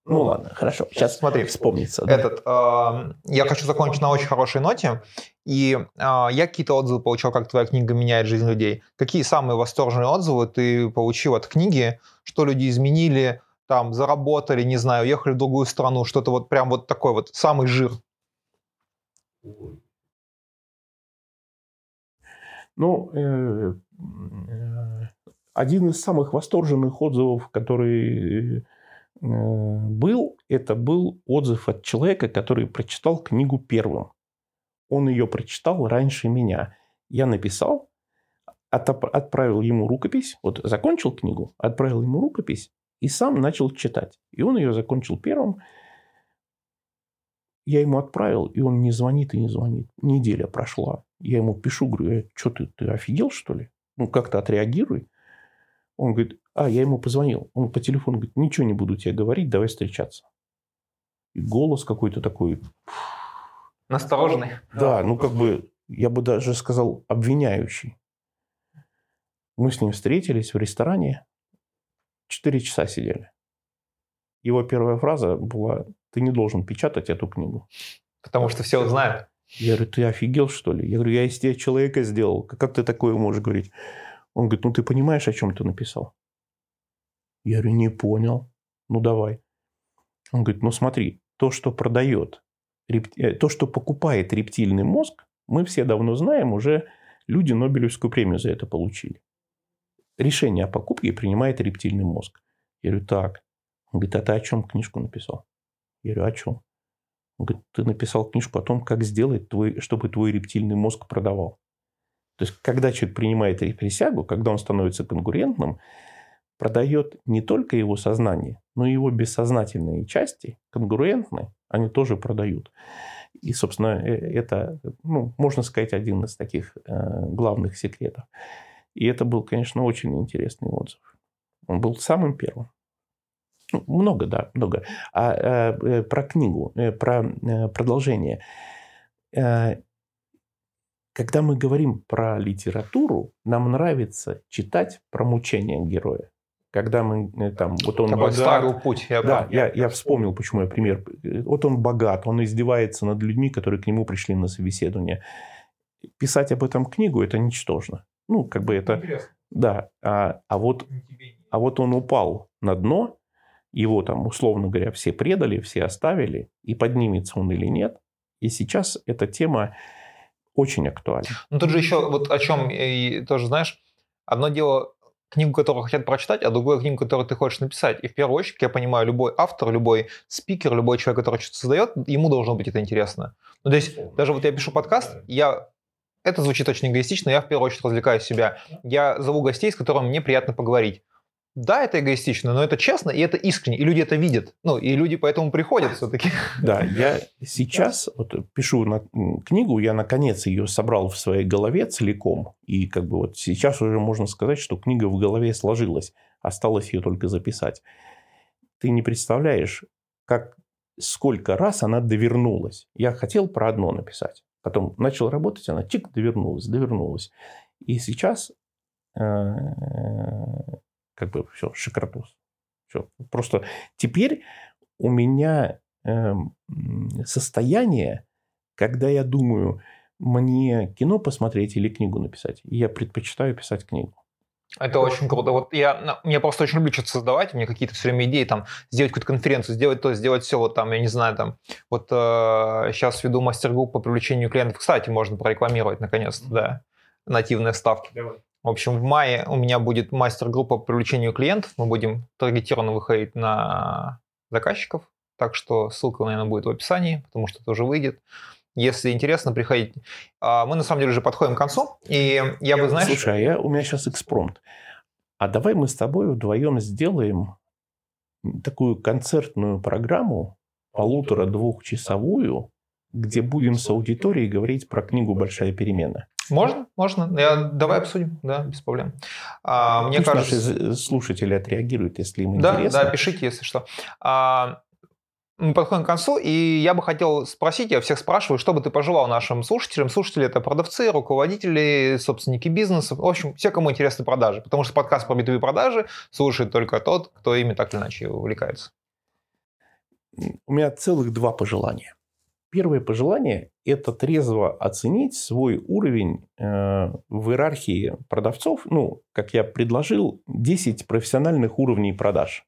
Ну ладно, хорошо. Сейчас смотри, вспомнится. Этот, э, я хочу закончить на очень хорошей ноте. И э, я какие-то отзывы получил, как твоя книга меняет жизнь людей. Какие самые восторженные отзывы ты получил от книги? Что люди изменили, там, заработали, не знаю, уехали в другую страну, что-то вот прям вот такой вот самый жир. Ну, э, э, один из самых восторженных отзывов, который э, был, это был отзыв от человека, который прочитал книгу первым. Он ее прочитал раньше меня. Я написал, отправил ему рукопись, вот закончил книгу, отправил ему рукопись и сам начал читать. И он ее закончил первым. Я ему отправил, и он не звонит и не звонит. Неделя прошла. Я ему пишу, говорю, «Э, что ты, ты офигел, что ли? Ну, как-то отреагируй. Он говорит, а, я ему позвонил. Он по телефону говорит, ничего не буду тебе говорить, давай встречаться. И голос какой-то такой... Настороженный. Да, ну как бы, я бы даже сказал, обвиняющий. Мы с ним встретились в ресторане, четыре часа сидели. Его первая фраза была, ты не должен печатать эту книгу. Потому что все узнают. Я говорю, ты офигел, что ли? Я говорю, я из тебя человека сделал. Как ты такое можешь говорить? Он говорит, ну ты понимаешь, о чем ты написал? Я говорю, не понял. Ну давай. Он говорит, ну смотри, то, что продает, э, то, что покупает рептильный мозг, мы все давно знаем, уже люди Нобелевскую премию за это получили. Решение о покупке принимает рептильный мозг. Я говорю, так. Он говорит, а ты о чем книжку написал? Я говорю, о чем? Он говорит, ты написал книжку о том, как сделать, твой, чтобы твой рептильный мозг продавал. То есть, когда человек принимает присягу, когда он становится конкурентным, продает не только его сознание, но и его бессознательные части, конкурентные, они тоже продают. И, собственно, э, это, ну, можно сказать, один из таких э, главных секретов. И это был, конечно, очень интересный отзыв. Он был самым первым. Ну, много, да, много. А, а э, про книгу, э, про э, продолжение. Э, когда мы говорим про литературу, нам нравится читать про мучения героя когда мы э, там, вот он богат. старый путь. Я да, я, я вспомнил, почему я пример. Вот он богат, он издевается над людьми, которые к нему пришли на собеседование. Писать об этом книгу – это ничтожно. Ну, как бы это... Интересно. Да, а, а, вот, а вот он упал на дно, его там, условно говоря, все предали, все оставили, и поднимется он или нет. И сейчас эта тема очень актуальна. Ну, тут же еще вот о чем и тоже, знаешь, одно дело книгу, которую хотят прочитать, а другую книгу, которую ты хочешь написать. И в первую очередь, я понимаю, любой автор, любой спикер, любой человек, который что-то создает, ему должно быть это интересно. Ну, то есть, даже вот я пишу подкаст, я это звучит очень эгоистично, я в первую очередь развлекаю себя. Я зову гостей, с которыми мне приятно поговорить. Да, это эгоистично, но это честно, и это искренне, и люди это видят. Ну, и люди поэтому приходят все-таки. Да, я сейчас вот пишу на книгу, я наконец ее собрал в своей голове целиком. И как бы вот сейчас уже можно сказать, что книга в голове сложилась. Осталось ее только записать. Ты не представляешь, как сколько раз она довернулась. Я хотел про одно написать. Потом начал работать, она чик, довернулась, довернулась. И сейчас э, как бы все, шикардос. Все. Просто теперь у меня э, состояние, когда я думаю, мне кино посмотреть или книгу написать, я предпочитаю писать книгу. Это очень круто. Вот я, я просто очень люблю что-то создавать, у меня какие-то все время идеи, там, сделать какую-то конференцию, сделать то, сделать все, вот там, я не знаю, там, вот э, сейчас веду мастер-групп по привлечению клиентов, кстати, можно прорекламировать, наконец-то, да, нативные ставки. Давай. В общем, в мае у меня будет мастер-группа по привлечению клиентов. Мы будем таргетированно выходить на заказчиков. Так что ссылка, наверное, будет в описании, потому что это уже выйдет. Если интересно, приходите. А, мы на самом деле уже подходим к концу. И я бы, знаешь... Слушай, а я, у меня сейчас экспромт. А давай мы с тобой вдвоем сделаем такую концертную программу, полутора-двухчасовую, где будем с аудиторией говорить про книгу «Большая перемена». Можно, можно. Я, давай обсудим, да, без проблем. А, мне Пусть кажется, наши слушатели отреагируют, если им да, интересно. Да, пишите, если что. А, мы подходим к концу, и я бы хотел спросить, я всех спрашиваю, что бы ты пожелал нашим слушателям? Слушатели – это продавцы, руководители, собственники бизнеса, в общем, все, кому интересны продажи, потому что подкаст про B2B продажи слушает только тот, кто ими так или иначе увлекается. У меня целых два пожелания. Первое пожелание – это трезво оценить свой уровень э, в иерархии продавцов. Ну, как я предложил, 10 профессиональных уровней продаж.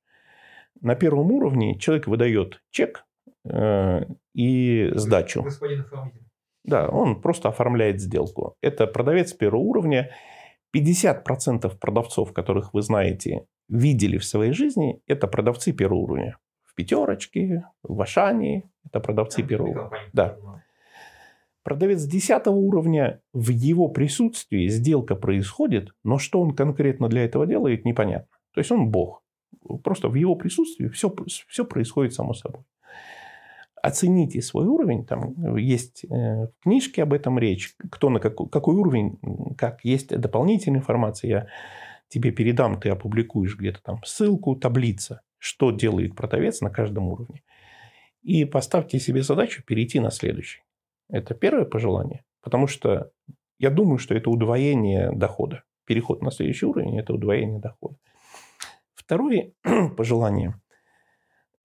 На первом уровне человек выдает чек э, и сдачу. Господин оформитель. Да, он просто оформляет сделку. Это продавец первого уровня. 50% продавцов, которых вы знаете, видели в своей жизни, это продавцы первого уровня пятерочке, в Ашане. Это продавцы первого. Да. Продавец 10 уровня, в его присутствии сделка происходит, но что он конкретно для этого делает, непонятно. То есть он бог. Просто в его присутствии все, все происходит само собой. Оцените свой уровень. Там есть э, в книжке об этом речь. Кто на какой, какой уровень, как есть дополнительная информация. Я тебе передам, ты опубликуешь где-то там ссылку, таблица что делает продавец на каждом уровне. И поставьте себе задачу перейти на следующий. Это первое пожелание, потому что я думаю, что это удвоение дохода. Переход на следующий уровень – это удвоение дохода. Второе пожелание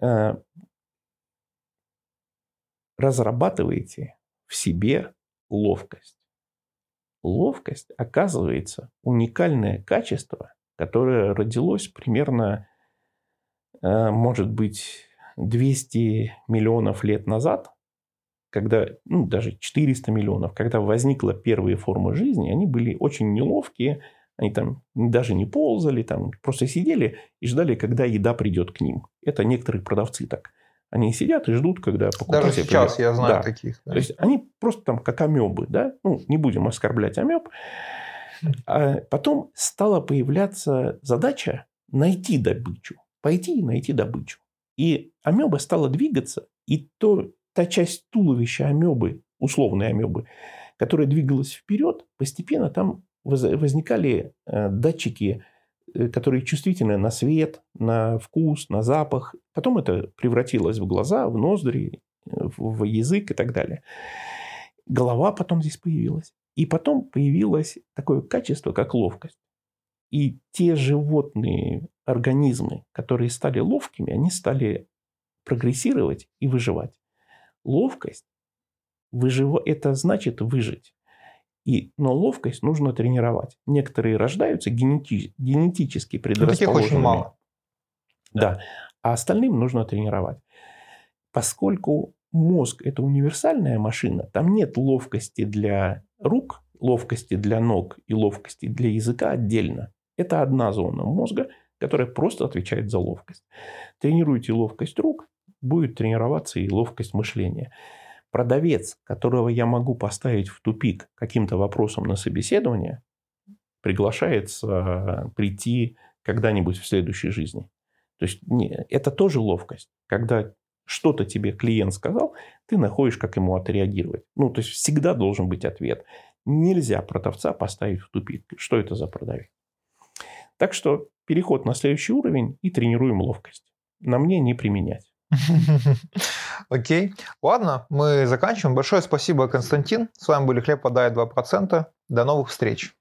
э, – разрабатывайте в себе ловкость. Ловкость, оказывается, уникальное качество, которое родилось примерно может быть, 200 миллионов лет назад, когда, ну, даже 400 миллионов, когда возникла первые формы жизни, они были очень неловкие, Они там даже не ползали, там просто сидели и ждали, когда еда придет к ним. Это некоторые продавцы так. Они сидят и ждут, когда покупатель Даже сейчас придет. я знаю да. таких. Да. То есть они просто там как амебы, да? Ну, не будем оскорблять амеб. А потом стала появляться задача найти добычу. Пойти и найти добычу. И амеба стала двигаться, и то, та часть туловища амебы, условной амебы, которая двигалась вперед, постепенно там возникали э, датчики, э, которые чувствительны на свет, на вкус, на запах. Потом это превратилось в глаза, в ноздри, в язык и так далее. Голова потом здесь появилась. И потом появилось такое качество, как ловкость. И те животные организмы, которые стали ловкими, они стали прогрессировать и выживать. Ловкость выжив... это значит выжить. И, но ловкость нужно тренировать. Некоторые рождаются генети... генетически предрасположенными. таких очень мало. Да. А остальным нужно тренировать. Поскольку мозг – это универсальная машина, там нет ловкости для рук, ловкости для ног и ловкости для языка отдельно. Это одна зона мозга, которая просто отвечает за ловкость. Тренируйте ловкость рук, будет тренироваться и ловкость мышления. Продавец, которого я могу поставить в тупик каким-то вопросом на собеседование, приглашается прийти когда-нибудь в следующей жизни. То есть это тоже ловкость. Когда что-то тебе клиент сказал, ты находишь, как ему отреагировать. Ну, то есть всегда должен быть ответ. Нельзя продавца поставить в тупик. Что это за продавец? Так что переход на следующий уровень и тренируем ловкость. На мне не применять. Окей. Ладно, мы заканчиваем. Большое спасибо, Константин. С вами были Хлеб подает 2%. До новых встреч.